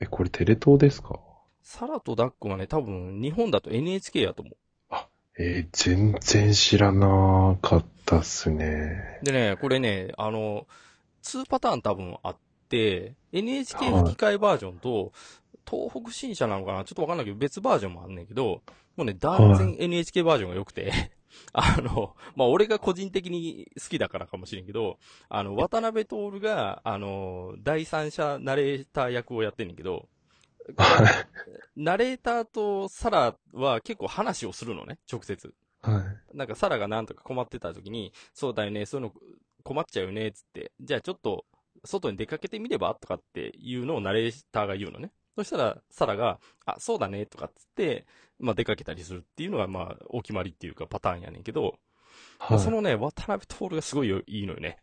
え、これテレ東ですか？サラとダックはね、多分日本だと NHK やと思えー全然知らなかったっすね。う。でね、これね、あの、2パターン多分あって、NHK 吹き替えバージョンと、東北新社なのかな？ちょっとわかんないけど、別バージョンもあんねんけど、もうね、断然 NHK バージョンが良くて、あの、まあ、俺が個人的に好きだからかもしれんけど、あの、渡辺徹が、あの、第三者ナレーター役をやってんねんけど、ナレーターとサラは結構話をするのね、直接。はい。なんかサラがなんとか困ってた時に、そうだよね、そういうの困っちゃうよね、つって。じゃあちょっと、外に出かけてみればとかっていうのをナレーターが言うのね。そしたら、サラが、あ、そうだね、とかっつって、まあ出かけたりするっていうのが、まあ、お決まりっていうかパターンやねんけど、はい。そのね、渡辺徹がすごいよいいのよね。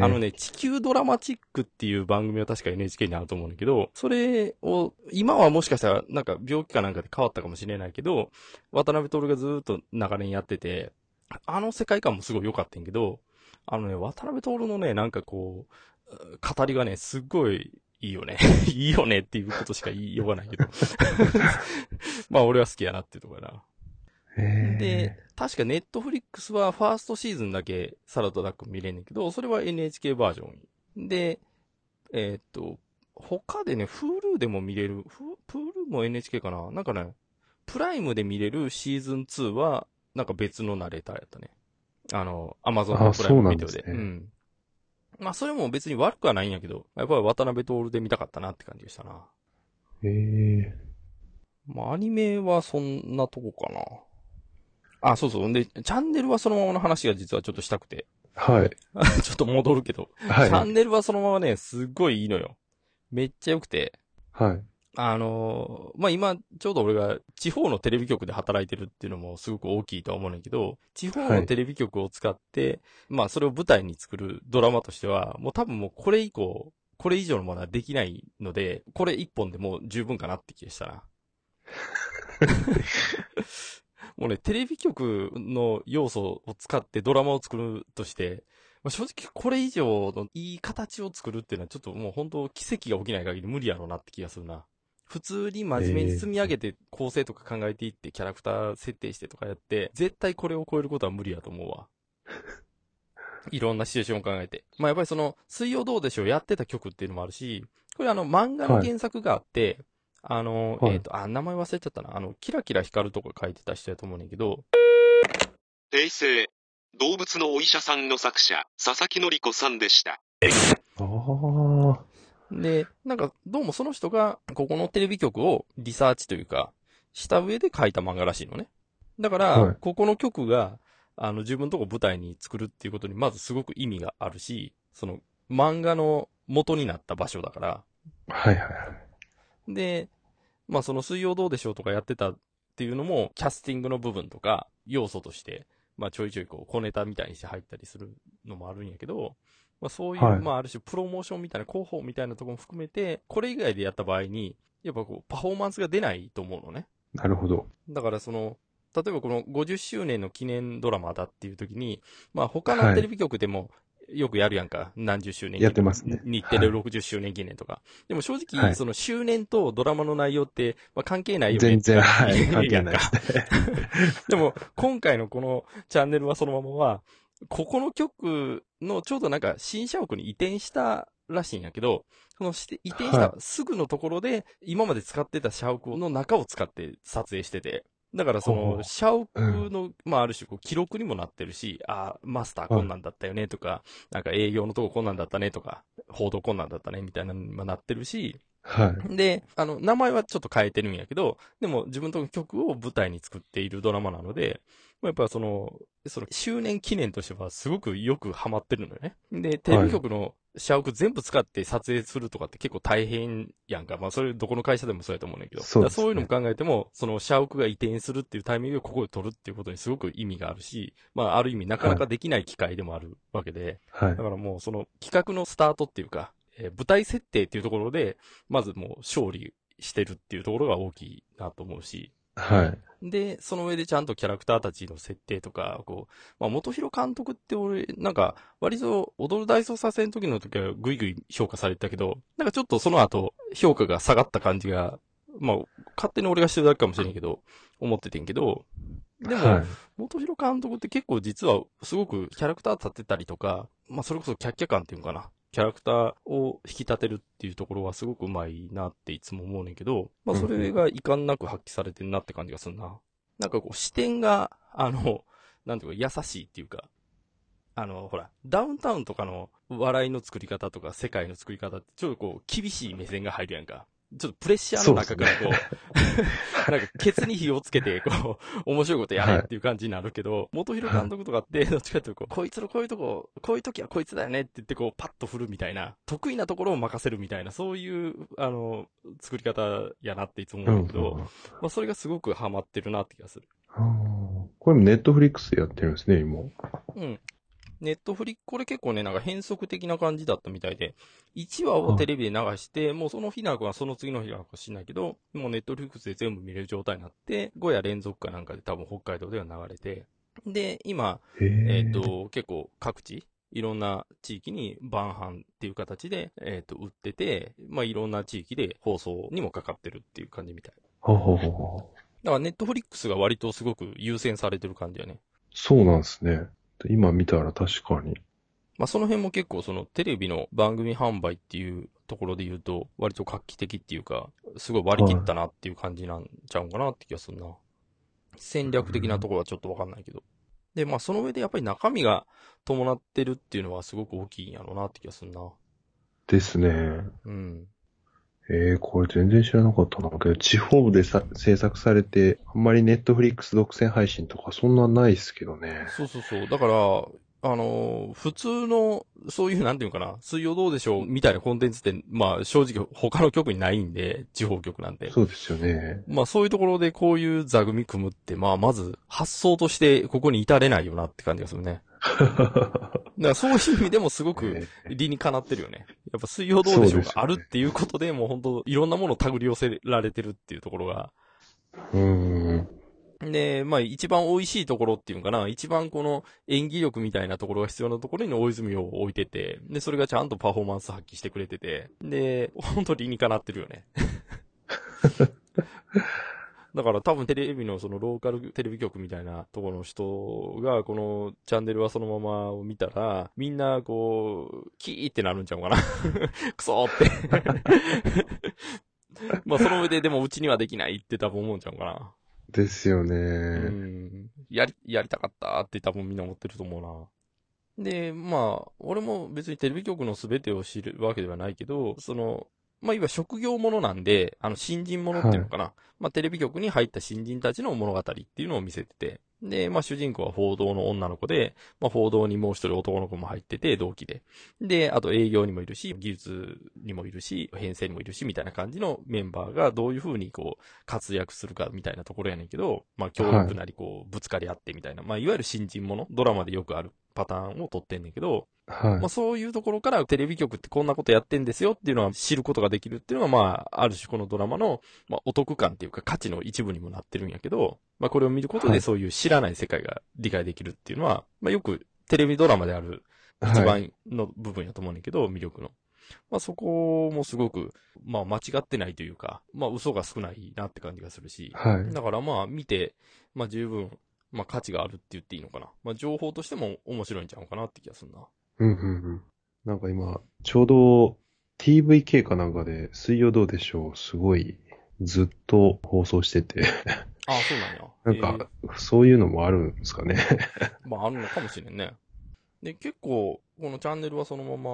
あのね、地球ドラマチックっていう番組は確か NHK にあると思うんだけど、それを、今はもしかしたらなんか病気かなんかで変わったかもしれないけど、渡辺徹がずっと長年やってて、あの世界観もすごい良かったんけど、あのね、渡辺徹のね、なんかこう、語りがね、すっごいいいよね。いいよねっていうことしか言いようがないけど。まあ俺は好きやなっていうところやな。えー、で、確かネットフリックスはファーストシーズンだけサラとダック見れんねんけど、それは NHK バージョン。で、えーっと、他でね、Hulu でも見れる、フプールも NHK かな？なんかね、プライムで見れるシーズン2は、なんか別のナレーターやったね。あの、アマゾンのあプライムビデオで。そうですねん。まあ、それも別に悪くはないんやけど、やっぱり渡辺徹で見たかったなって感じでしたな。えー、まあ、アニメはそんなとこかな。あ、そうそう。んで、チャンネルはそのままの話が実はちょっとしたくて。はい。ちょっと戻るけど。はい。チャンネルはそのままね、すっごいいいのよ。めっちゃ良くて。はい。あのーまあ、今、ちょうど俺が地方のテレビ局で働いてるっていうのもすごく大きいとは思うんだけど、地方のテレビ局を使って、まあ、それを舞台に作るドラマとしては、もう多分もうこれ以降、これ以上のものはできないので、これ一本でもう十分かなって気がしたな。もうね、テレビ局の要素を使ってドラマを作るとして、まあ正直これ以上のいい形を作るっていうのはちょっともう本当奇跡が起きない限り無理やろうなって気がするな。普通に真面目に積み上げて構成とか考えていってキャラクター設定してとかやって、絶対これを超えることは無理やと思うわ。いろんなシチュエーションを考えて。まあやっぱりその、水曜どうでしょうやってた曲っていうのもあるし、これあの漫画の原作があって、あの、はいえっ、と、あ、名前忘れちゃったな。あの、キラキラ光るとか書いてた人やと思うねんだけど、訂正。動物のお医者さんの作者、佐々木のり子さんでした。ああ。で、なんか、どうもその人が、ここのテレビ局をリサーチというか、した上で書いた漫画らしいのね。だから、はいここの曲が、あの、自分のとこ舞台に作るっていうことに、まずすごく意味があるし、その、漫画の元になった場所だから、はいはいはい。で、まあその水曜どうでしょうとかやってたっていうのも、キャスティングの部分とか、要素として、まあちょいちょいこう、小ネタみたいにして入ったりするのもあるんやけど、まあそういう、はいまあある種プロモーションみたいな広報みたいなところも含めて、これ以外でやった場合に、やっぱこう、パフォーマンスが出ないと思うのね。なるほど。だからその、例えばこの50周年の記念ドラマだっていう時に、まあ他はいのテレビ局でもよくやるやんか。何十周年やってますね。日テレ60周年記念とか。でも正直、はい。その周年とドラマの内容って、まあ、関係ないよね。全然、はい、関係ない。でも、今回のこのチャンネルはそのままは、ここの局のちょうどなんか新社屋に移転したらしいんやけど、そのして移転したすぐのところで、今まで使ってた社屋の中を使って撮影してて、だからその、社屋の、まあある種こう記録にもなってるし、ああ、マスターこんなんだったよねとか、なんか営業のとここんなんだったねとか、報道こんなんだったねみたいなのにもなってるし、はい。で、あの、名前はちょっと変えてるんやけど、でも自分との曲を舞台に作っているドラマなので、まあやっぱその、その周年記念としてはすごくよくハマってるのよね。で、テレビ局の社屋全部使って撮影するとかって結構大変やんか。まあそれどこの会社でもそうやと思うんだけど。そうねそういうのも考えても、その社屋が移転するっていうタイミングでここで撮るっていうことにすごく意味があるし、まあある意味なかなかできない機会でもあるわけで、はいだ。からもうその企画のスタートっていうか、えー舞台設定っていうところで、まずもう勝利してるっていうところが大きいなと思うし、はい。で、その上でちゃんとキャラクターたちの設定とか、こう、まあ、元広監督って俺、なんか、割と踊る大捜査線の時の時はぐいぐい評価されてたけど、なんかちょっとその後、評価が下がった感じが、まあ、勝手に俺がしてるだけかもしれんけど、思っててんけど、でも、はい。元広監督って結構実はすごくキャラクター立てたりとか、まあそれこそキャッキャ感っていうのかな。キャラクターを引き立てるっていうところはすごくうまいなっていつも思うねんけど、まあそれが遺憾なく発揮されてるなって感じがするな。なんかこう視点が、あの、なんていうか優しいっていうか、あの、ほら、ダウンタウンとかの笑いの作り方とか世界の作り方ってちょっとこう厳しい目線が入るやんか。ちょっとプレッシャーの中からこう、なんかケツに火をつけて、こう、面白いことやれっていう感じになるけど、元広監督とかって、どっちかっていうとこう、こいつのこういうとこ、こういう時はこいつだよねって言ってこう、パッと振るみたいな、得意なところを任せるみたいな、そういう、あの、作り方やなっていつもう思うけど、うんまあそれがすごくハマってるなって気がする。これもネットフリックスでやってるんですね、今。うん。ネットフリこれ結構ね、なんか変則的な感じだったみたいで、1話をテレビで流して、もうその日なのかその次の日なのか知んないけど、もうネットフリックスで全部見れる状態になって、5夜連続かなんかで多分北海道では流れて、で、今、へえっ、え。と、結構各地、いろんな地域に晩飯っていう形で、えっ、と、売ってて、まあいろんな地域で放送にもかかってるっていう感じみたい。ほうほうほうほうだからネットフリックスが割とすごく優先されてる感じやね。そうなんですね。今見たら確かに。まあ、その辺も結構そのテレビの番組販売っていうところで言うと、割と画期的っていうか、すごい割り切ったなっていう感じなんちゃうんかなって気がするな。戦略的なところはちょっとわかんないけど。で、まあその上でやっぱり中身が伴ってるっていうのはすごく大きいんやろうなって気がするな。ですね。うん。ええこれ全然知らなかったな。けど、地方でさ制作されて、あんまりネットフリックス独占配信とかそんなないですけどね。そうそうそう。だから、あのー普通の、そういう、なんていうのかな、水曜どうでしょうみたいなコンテンツって、まあ正直他の局にないんで、地方局なんて。そうですよね。まあそういうところでこういう座組組むって、まあまず発想としてここに至れないよなって感じがするね。だからそういう意味でもすごくえ理にかなってるよね。やっぱ水曜どうでしょうがあるっていうことでもう本当いろんなものを手繰り寄せられてるっていうところが。えうーん。で、まあ一番美味しいところっていうのかな、一番この演技力みたいなところが必要なところに大泉を置いてて、で、それがちゃんとパフォーマンス発揮してくれてて、で、本当理にかなってるよね。だから多分テレビのそのローカルテレビ局みたいなところの人がこのチャンネルはそのままを見たら、みんなこう、キーってなるんちゃうかな。クソーって。まあその上ででもうちにはできないって多分思うんちゃうかな。ですよね。うん。やり、やりたかったって多分みんな思ってると思うな。で、まあ、俺も別にテレビ局の全てを知るわけではないけど、その、まあ、いわゆる職業ものなんで、あの、新人ものっていうのかな。まあ、テレビ局に入った新人たちの物語っていうのを見せてて。で、まあ、主人公は報道の女の子で、まあ、報道にもう一人男の子も入ってて、同期で。で、あと営業にもいるし、技術にもいるし、編成にもいるし、みたいな感じのメンバーがどういう風にこう、活躍するかみたいなところやねんけど、まあ、協力なりこう、ぶつかり合ってみたいな、まあ、いわゆる新人もの、ドラマでよくあるパターンを取ってんねんけど、はいまあ、。そういうところからテレビ局ってこんなことやってんですよっていうのは知ることができるっていうのが、まあ、ある種このドラマの、まあ、お得感っていうか価値の一部にもなってるんやけど、まあ、これを見ることはいでそういう知らない世界が理解できるっていうのは、まあ、よくテレビドラマである一はい。番の部分やと思うねんけど、魅力の。まあ、そこもすごく、まあ、間違ってないというか、まあ、嘘が少ないなって感じがするし、はい。だからまあ、見て、まあ、十分、まあ、価値があるって言っていいのかな。まあ、情報としても面白いんちゃうかなって気がするな。うんうんうん。なんか今、ちょうど TVK かなんかで水曜どうでしょう、すごいずっと放送してて、ああ、そうなんや。なんか、そういうのもあるんですかね？え ーまあ、あるのかもしれんね。で、結構、このチャンネルはそのまま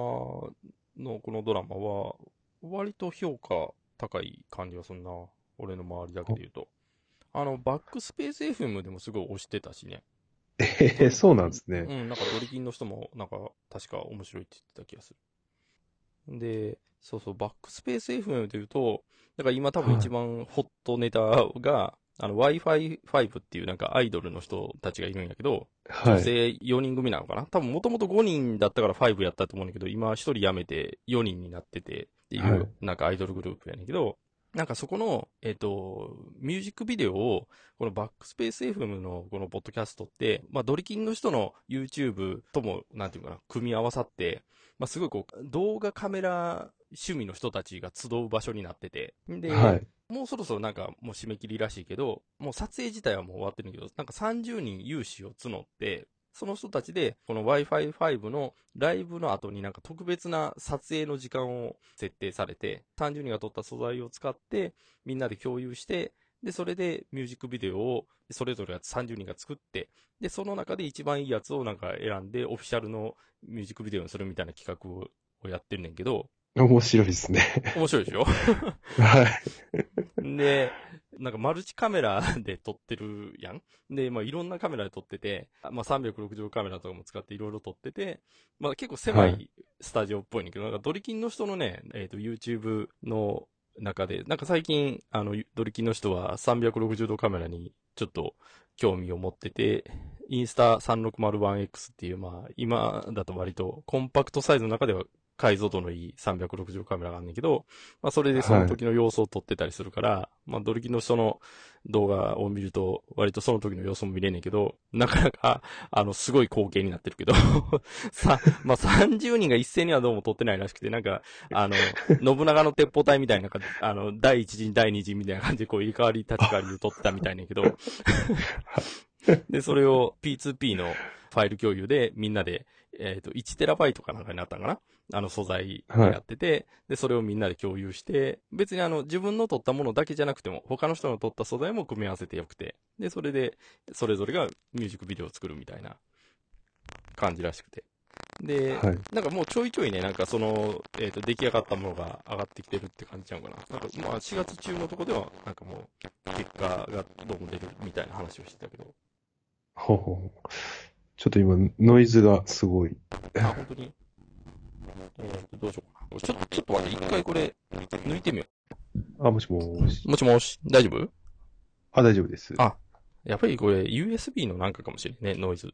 のこのドラマは、割と評価高い感じはそんな、俺の周りだけで言うと。あの、バックスペース FM でもすごい推してたしね。ええそうなんですね。うん、なんかドリキンの人も、なんか、確か面白いって言ってた気がする。で、そうそう、バックスペース FM で言うと、だから今多分一番ホットネタが、あの、Wi-Fi5 っていうなんかアイドルの人たちがいるんやけど、はい。女性4人組なのかな？多分もともと5人だったから5やったと思うんだけど、今1人辞めて4人になっててっていはう、なんかアイドルグループやねんけど、なんかそこの、えっ、と、ミュージックビデオを、このバックスペース FM のこのポッドキャストって、まあドリキンの人の YouTube とも、なんていうかな、組み合わさって、まあすごいこう、動画カメラ趣味の人たちが集う場所になってて、で、はい。もうそろそろなんかもう締め切りらしいけど、もう撮影自体はもう終わってるんだけど、なんか30人有志を募って、その人たちで、この Wi-Fi5 のライブの後になんか特別な撮影の時間を設定されて、30人が撮った素材を使って、みんなで共有して、で、それでミュージックビデオをそれぞれが30人が作って、で、その中で一番いいやつをなんか選んで、オフィシャルのミュージックビデオにするみたいな企画をやってるねんけど、面白いですね。面白いでしょ？はい。で、なんかマルチカメラで撮ってるやん？で、まあいろんなカメラで撮ってて、まあ360度カメラとかも使っていろいろ撮ってて、まあ結構狭はいスタジオっぽいねんけど、なんかドリキンの人のね、えっ、と YouTube の中で、なんか最近、あの、ドリキンの人は360度カメラにちょっと興味を持ってて、インスタ 3601X っていう、まあ今だと割とコンパクトサイズの中では解像度のいい360カメラがあんねんけど、まあそれでその時の様子を撮ってたりするから、まあドリキンの人の動画を見ると、割とその時の様子も見れんねんけど、なかなか、あの、すごい光景になってるけど、さ、まあ30人が一斉にはどうも撮ってないらしくて、なんか、あの、信長の鉄砲隊みたいな、なんか、あの、第一陣、第二陣みたいな感じで、こう、入れ替わり立ち替わりで撮ってたみたいねんけど、で、それを P2P のファイル共有でみんなで、えっ、と、1テラバイトかなんかになったんかなあの素材をやってて、で、それをみんなで共有して、別にあの、自分の撮ったものだけじゃなくても、他の人の撮った素材も組み合わせてよくて、で、それで、それぞれがミュージックビデオを作るみたいな感じらしくて。で、はい。なんかもうちょいちょいね、なんかその、えっ、と、出来上がったものが上がってきてるって感じちゃうかな。なんかまあ4月中のとこでは、なんかもう、結果がどうも出るみたいな話をしてたけど。ほうほうちょっと今、ノイズがすごい。あ、本当に？えっ、と、どうしようかな。ちょっと、ちょっと待って、一回これ、抜いてみよあ、もしもーしう。。もしもし、大丈夫？あ、大丈夫です。あやっぱりこれ、USB のなんかかもしれんね、ノイズ。な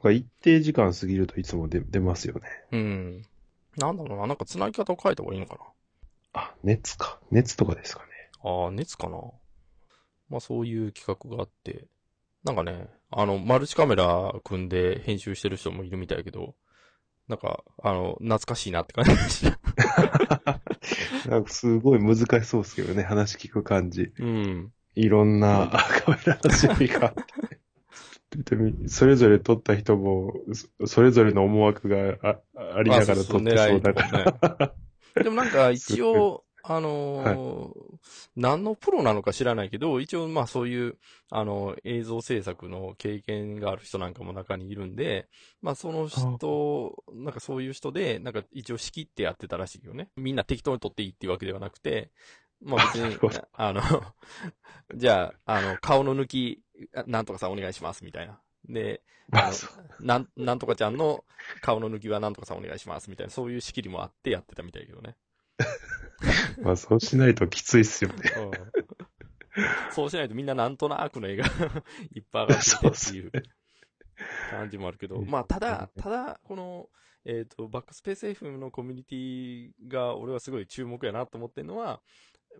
んか一定時間過ぎるといつも出出ますよね。うん。なんだろうな、なんか繋ぎ方を変えた方がいいのかあ、熱か。熱とかですかね。な。ああ、熱かな。まあそういう企画があって、なんかね、あの、マルチカメラ組んで編集してる人もいるみたいやけど、なんか、あの、懐かしいなって感じでした。なんかすごい難しそうですけどね、話聞く感じ。うん。いろんなカメラの種類があって。それぞれ撮った人も、そそれぞれの思惑があありながら撮ってそうだから。でもなんか一応、あのー何のプロなのか知らないけど、一応まあそういう、あの、映像制作の経験がある人なんかも中にいるんで、まあその人、なんかそういう人で、なんか一応仕切ってやってたらしいよね。みんな適当に撮っていいっていうわけではなくて、まあ別に あの、じゃあ、あの、顔の抜き、あなんとかさんお願いします、みたいな。で、あの なん、なんとかちゃんの顔の抜きはなんとかさんお願いします、みたいな、そういう仕切りもあってやってたみたいだけどね。まあそうしないときついっすよね。うん。そうしないとみんななんとなくの絵が いっぱい上がってっていう感じもあるけど、うんまあ、ただ、ただ、この、えっ、と、バックスペース FM のコミュニティが俺はすごい注目やなと思ってるのは、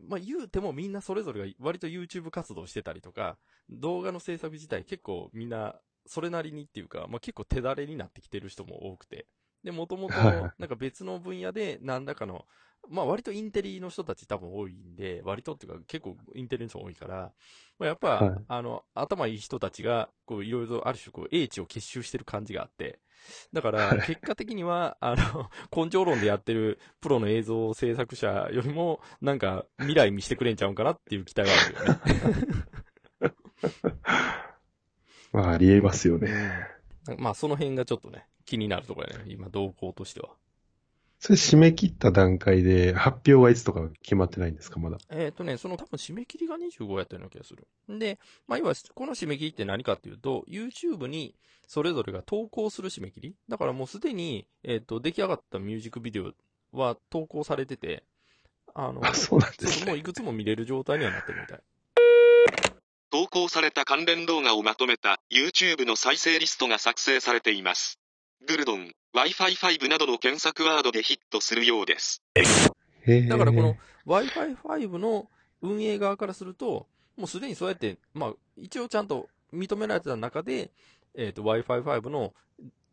まあ言うてもみんなそれぞれが割と YouTube 活動してたりとか、動画の制作自体結構みんなそれなりにっていうか、まあ結構手だれになってきてる人も多くて。で、もともとはい。なんか別の分野で何らかの、まあ割とインテリの人たち多分多いんで、割とっていうか結構インテリの人多いから、まあ、やっぱ、はいあの、頭いい人たちが、こういろいろある種こう英知を結集してる感じがあって、だからはい結果的には、あの、根性論でやってるプロの映像制作者よりも、なんか未来見してくれんちゃうんかなっていう期待はあるよね。まあありえますよね。まあその辺がちょっとね、気になるところやね、今動向としては。それ締め切った段階で発表はいつとか決まってないんですか、まだ？えっ、とね、その多分締め切りが25やったような気がする。で、まあ、要は、この締め切りって何かっていうと、YouTube にそれぞれが投稿する締め切りだからもうすでに、えっ、と、出来上がったミュージックビデオは投稿されてて、あの、あ、そうなんでそうそうもうすね。いくつも見れる状態にはなってるみたい。投稿された関連動画をまとめた YouTube の再生リストが作成されています。グルドン、Wi-Fi5 などの検索ワードでヒットするようです。だからこの Wi-Fi5 の運営側からすると、もうすでにそうやって、まあ、一応ちゃんと認められてた中で、えっ、と、Wi-Fi5 の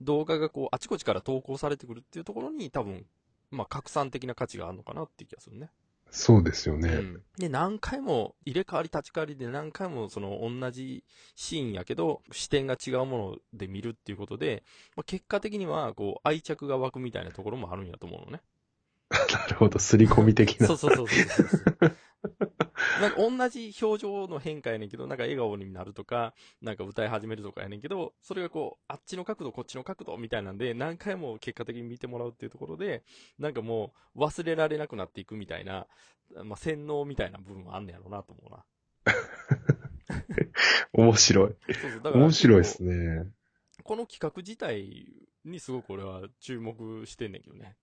動画がこう、あちこちから投稿されてくるっていうところに多分、まあ、拡散的な価値があるのかなっていう気がするね。そうですよね。うん。で、何回も入れ替わり立ち替わりで何回もその同じシーンやけど、視点が違うもので見るっていうことで、まあ、結果的にはこう愛着が湧くみたいなところもあるんやと思うのね。なるほど、刷り込み的な。そうそうそうそうそうそう。なんか同じ表情の変化やねんけど、なんか笑顔になるとか、なんか歌い始めるとかやねんけど、それがこう、あっちの角度、こっちの角度みたいなんで、何回も結果的に見てもらうっていうところで、なんかもう忘れられなくなっていくみたいな、まあ、洗脳みたいな部分はあんねやろうなと思うな。面白い。そうそう、だから。面白いですね。この企画自体にすごく俺は注目してんねんけどね。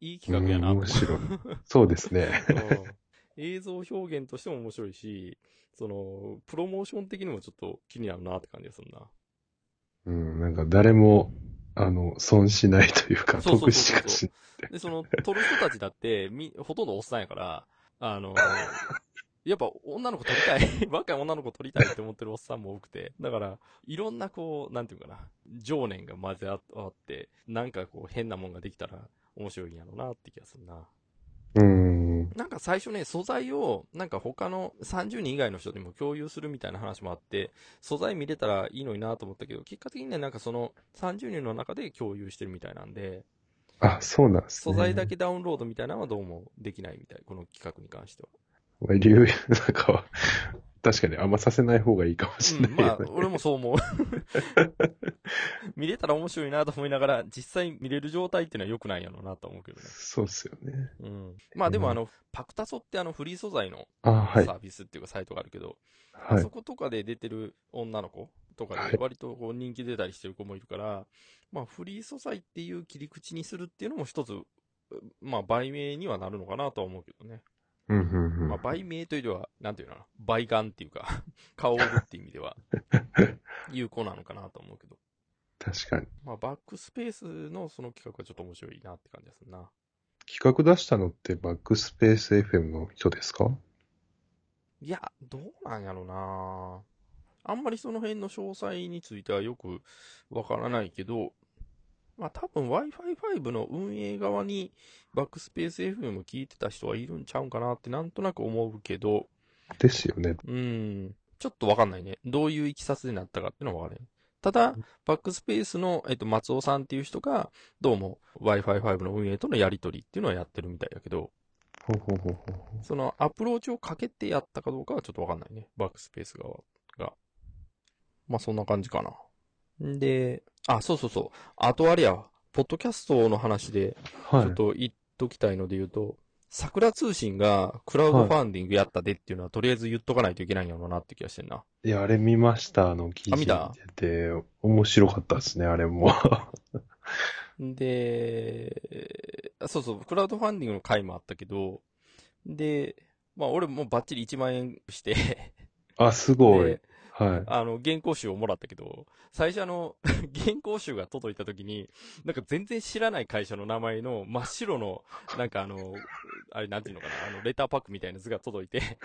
いいうん企画やな面白い。そうですね。うん映像表現としても面白いし、その、プロモーション的にもちょっと気になるなって感じがするな。うん、なんか誰も、あの、損しないというか、得しかしで、その、撮る人たちだって、み、ほとんどおっさんやから、あの、やっぱ女の子撮りたい、若い女の子撮りたいって思ってるおっさんも多くて、だから、いろんなこう、なんていうかな、情念が混ぜ合って、なんかこう変なもんができたら面白いんやろうなって気がするな。うん。なんか最初ね、素材を、なんか他の30人以外の人にも共有するみたいな話もあって、素材見れたらいいのになと思ったけど、結果的にね、なんかその30人の中で共有してるみたいなんで、あ、そうなんですね。素材だけダウンロードみたいなのはどうもできないみたい、この企画に関しては。なんか、確かにあんまさせない方がいいかもしれうん、ないよね、まあ、俺もそう思う。見れたら面白いなと思いながら、実際見れる状態っていうのは良くないんやろうなと思うけどね。そうっすよね。うん。まあでもうんあの、パクタソってあのフリー素材のあ、はい。サービスっていうかサイトがあるけど、はいあそ。ことかで出てる女の子とかはいで割とこう人気出たりしてる子もいるから、まあフリー素材っていう切り口にするっていうのも一つ、まあ売名にはなるのかなとは思うけどね。うん、うん、うん。まあ売名というよりは、なんていうの？かな、倍眼っていうか、顔を売るっていう意味では、有効なのかなと思うけど。確かに。まあバックスペースのその企画はちょっと面白いなって感じでするな。企画出したのってバックスペース FM の人ですか？いや、どうなんやろなあんまりその辺の詳細についてはよくわからないけど、まあ多分 Wi-Fi5 の運営側にバックスペース FM 聞いてた人はいるんちゃうんかなってなんとなく思うけど、ですよね。うん、ちょっとわかんないね。どういういきさつになったかっていうのはわからない。ただ、バックスペースの、えっと、松尾さんっていう人が、どうも Wi-Fi5 の運営とのやりとりっていうのはやってるみたいだけど、ほうほうほうほうそのアプローチをかけてやったかどうかはちょっとわかんないね。バックスペース側が。まあそんな感じかな。んで、あ、そうそうそう。あとあれや、ポッドキャストの話で、ちはいょっ。と言っときたいので言うと、桜通信がクラウドファンディングやったでっていうのは、とりあえず言っとかないといけないんやろうなって気がしてんな。いや、あれ見ました。あの、記事あ見てて、面白かったですね、あれも。で、あそうそう、クラウドファンディングの回もあったけど、で、まあ俺もバッチリ1万円して、あ、すごいで。はい。あの、原稿集をもらったけど、最初あの、原稿集が届いた時に、なんか全然知らない会社の名前の真っ白の、なんかあの、あれなんていうのかな、あの、レターパックみたいな図が届いて、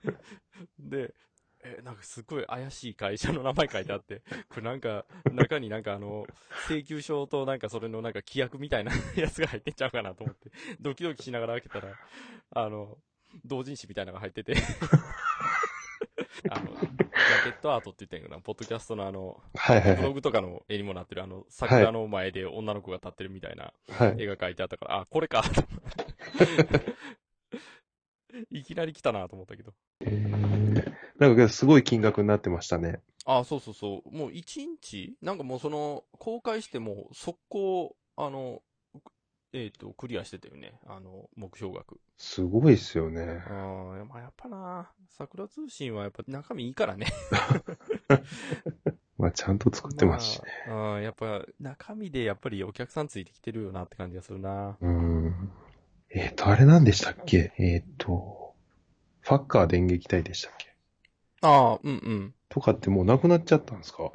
で、え、なんかすごい怪しい会社の名前書いてあって、これなんか、中になんかあの、請求書となんかそれのなんか規約みたいな やつが入ってんちゃうかなと思って、ドキドキしながら開けたら、あの、同人誌みたいなのが入ってて、あの、ジャケットアートって言ったんやけどな、ポッドキャストのあの、ブロはいはいはい。グとかの絵にもなってるあの、桜の前で女の子が立ってるみたいなはい。絵が描いてあったから、あ、これか。いきなり来たなと思ったけど。えー、なんかすごい金額になってましたね。あ、そうそうそう。もう1日？なんかもうその、公開しても速攻、あの、えっ、と、クリアしてたよね。あの、目標額。すごいっすよね。ああ、まあやっぱな、桜通信はやっぱ中身いいからね。まあ、ちゃんと作ってますしね。まあ、うん、やっぱ中身でやっぱりお客さんついてきてるよなって感じがするな。うん。えっ、と、あれなんでしたっけ？えっ、と、ファッカー電撃隊でしたっけ？ああ、うんうん。とかってもうなくなっちゃったんですか？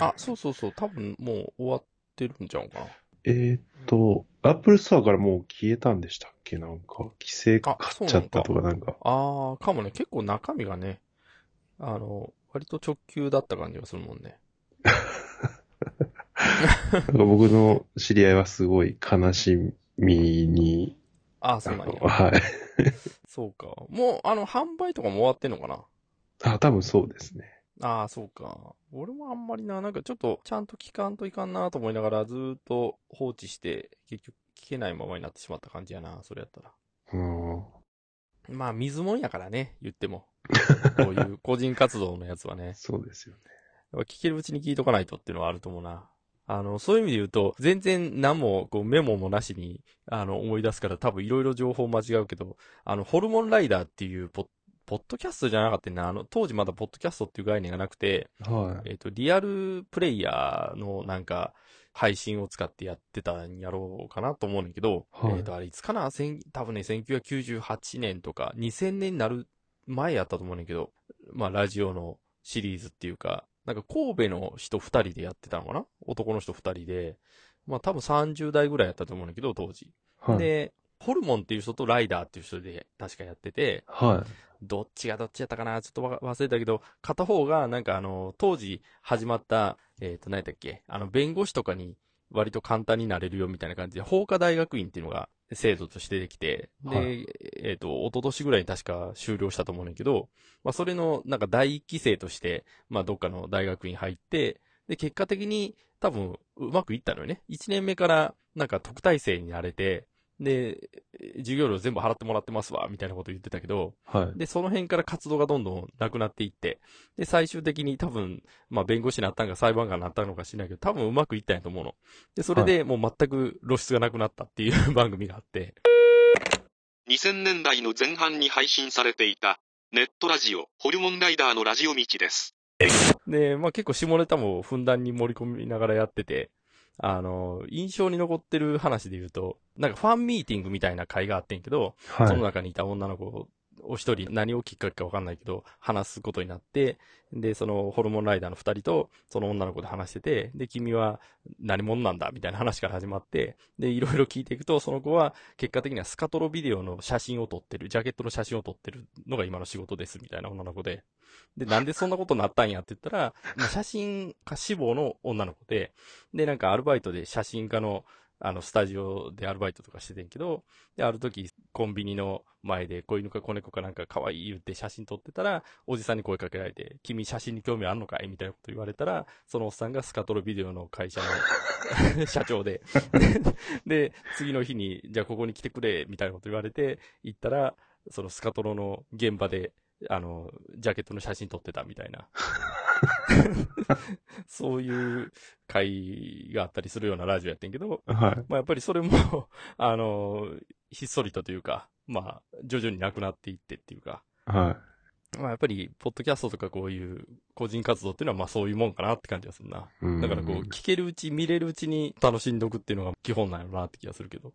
あ、そうそうそう。多分もう終わってるんちゃうかな。えっ、と、アップルストアからもう消えたんでしたっけ？なんか、規制かかっちゃったとかなんか。ああ、かもね。結構中身がね、あの、割と直球だった感じがするもんね。なんか僕の知り合いはすごい悲しみに、ああ、あそうなん。はい。そうか。もう、あの、販売とかも終わってんのかな？あ、多分そうですね。ああ、そうか。俺もあんまりな、なんかちょっと、ちゃんと聞かんといかんなと思いながら、ずーっと放置して、結局聞けないままになってしまった感じやな、それやったら。うん。まあ、水もんやからね、言っても。こういう 個人活動のやつはね。そうですよね。やっぱ聞けるうちに聞いとかないとっていうのはあると思うな。あの、そういう意味で言うと、全然何もこうメモもなしに、あの、思い出すから多分いろいろ情報間違うけど、あの、ホルモンライダーっていうポッ、ポッドキャストじゃなかったな。あの、当時まだポッドキャストっていう概念がなくて、はい。えっ、と、リアルプレイヤーのなんか、配信を使ってやってたんやろうかなと思うねんけど、はいえっ、と、あれいつかな？千多分ね、1998年とか、2000年になる前やったと思うねんけど、まあ、ラジオのシリーズっていうか、なんか神戸の人二人でやってたのかな？男の人二人で、まあ多分30代ぐらいやったと思うんだけど、当時。はい。で、ホルモンっていう人とライダーっていう人で確かやってて、はい。どっちがどっちやったかな？ちょっとわ忘れたけど、片方が、なんかあの、当時始まった、えっ、と、何やったっけ？あの、弁護士とかに割と簡単になれるよみたいな感じで、法科大学院っていうのが制度としてできて、で、はい。えっ、と、一昨年ぐらいに確か終了したと思うんだけど、まあ、それの、なんか第一期生として、まあ、どっかの大学院入って、で、結果的に多分うまくいったのよね。1年目からなんか特待生になれて、で、授業料全部払ってもらってますわ、みたいなこと言ってたけど、はい。で、その辺から活動がどんどんなくなっていって、で、最終的に多分、まあ、弁護士になったんか裁判官になったのか知らないけど、多分うまくいったんやと思うの。で、それでもう全く露出がなくなったっていう 番組があって、2000年代の前半に配信されていた、ネットラジオ、ホルモンライダーのラジオ道です。で、まあ、結構下ネタもふんだんに盛り込みながらやってて、あの、印象に残ってる話で言うと、なんかファンミーティングみたいな会があってんけど、そのはい。中にいた女の子を一人何をきっかけかわかんないけど、話すことになって、で、そのホルモンライダーの二人と、その女の子で話してて、で、君は何者なんだ？みたいな話から始まって、で、いろいろ聞いていくと、その子は結果的にはスカトロビデオの写真を撮ってる、ジャケットの写真を撮ってるのが今の仕事ですみたいな女の子で、で、なんでそんなことになったんやって言ったら、写真家志望の女の子で、で、なんかアルバイトで写真家の、あの、スタジオでアルバイトとかしててんけど、で、ある時、コンビニの前で子犬か子猫かなんか可愛い言って写真撮ってたら、おじさんに声かけられて、君写真に興味あんのかい？みたいなこと言われたら、そのおっさんがスカトロビデオの会社の 社長で、で、次の日に、じゃあここに来てくれ、みたいなこと言われて、行ったら、そのスカトロの現場で、あの、ジャケットの写真撮ってたみたいな。そういう会があったりするようなラジオやってんけど、はい。まあやっぱりそれも、あの、ひっそりとというか、まあ、徐々になくなっていってっていうか、はまあやっぱり、ポッドキャストとかこういう個人活動っていうのはまあそういうもんかなって感じがするな。だからこう、聞けるうち、見れるうちに楽しんどくっていうのが基本なんやろなって気がするけど。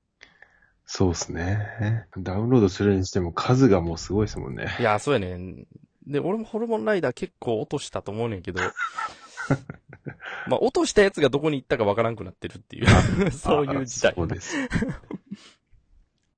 そうですね。ダウンロードするにしても数がもうすごいですもんね。いや、そうやねん。で、俺もホルモンライダー結構落としたと思うねんけど、まあ落としたやつがどこに行ったかわからんくなってるっていう、そういう事態あ。そうです。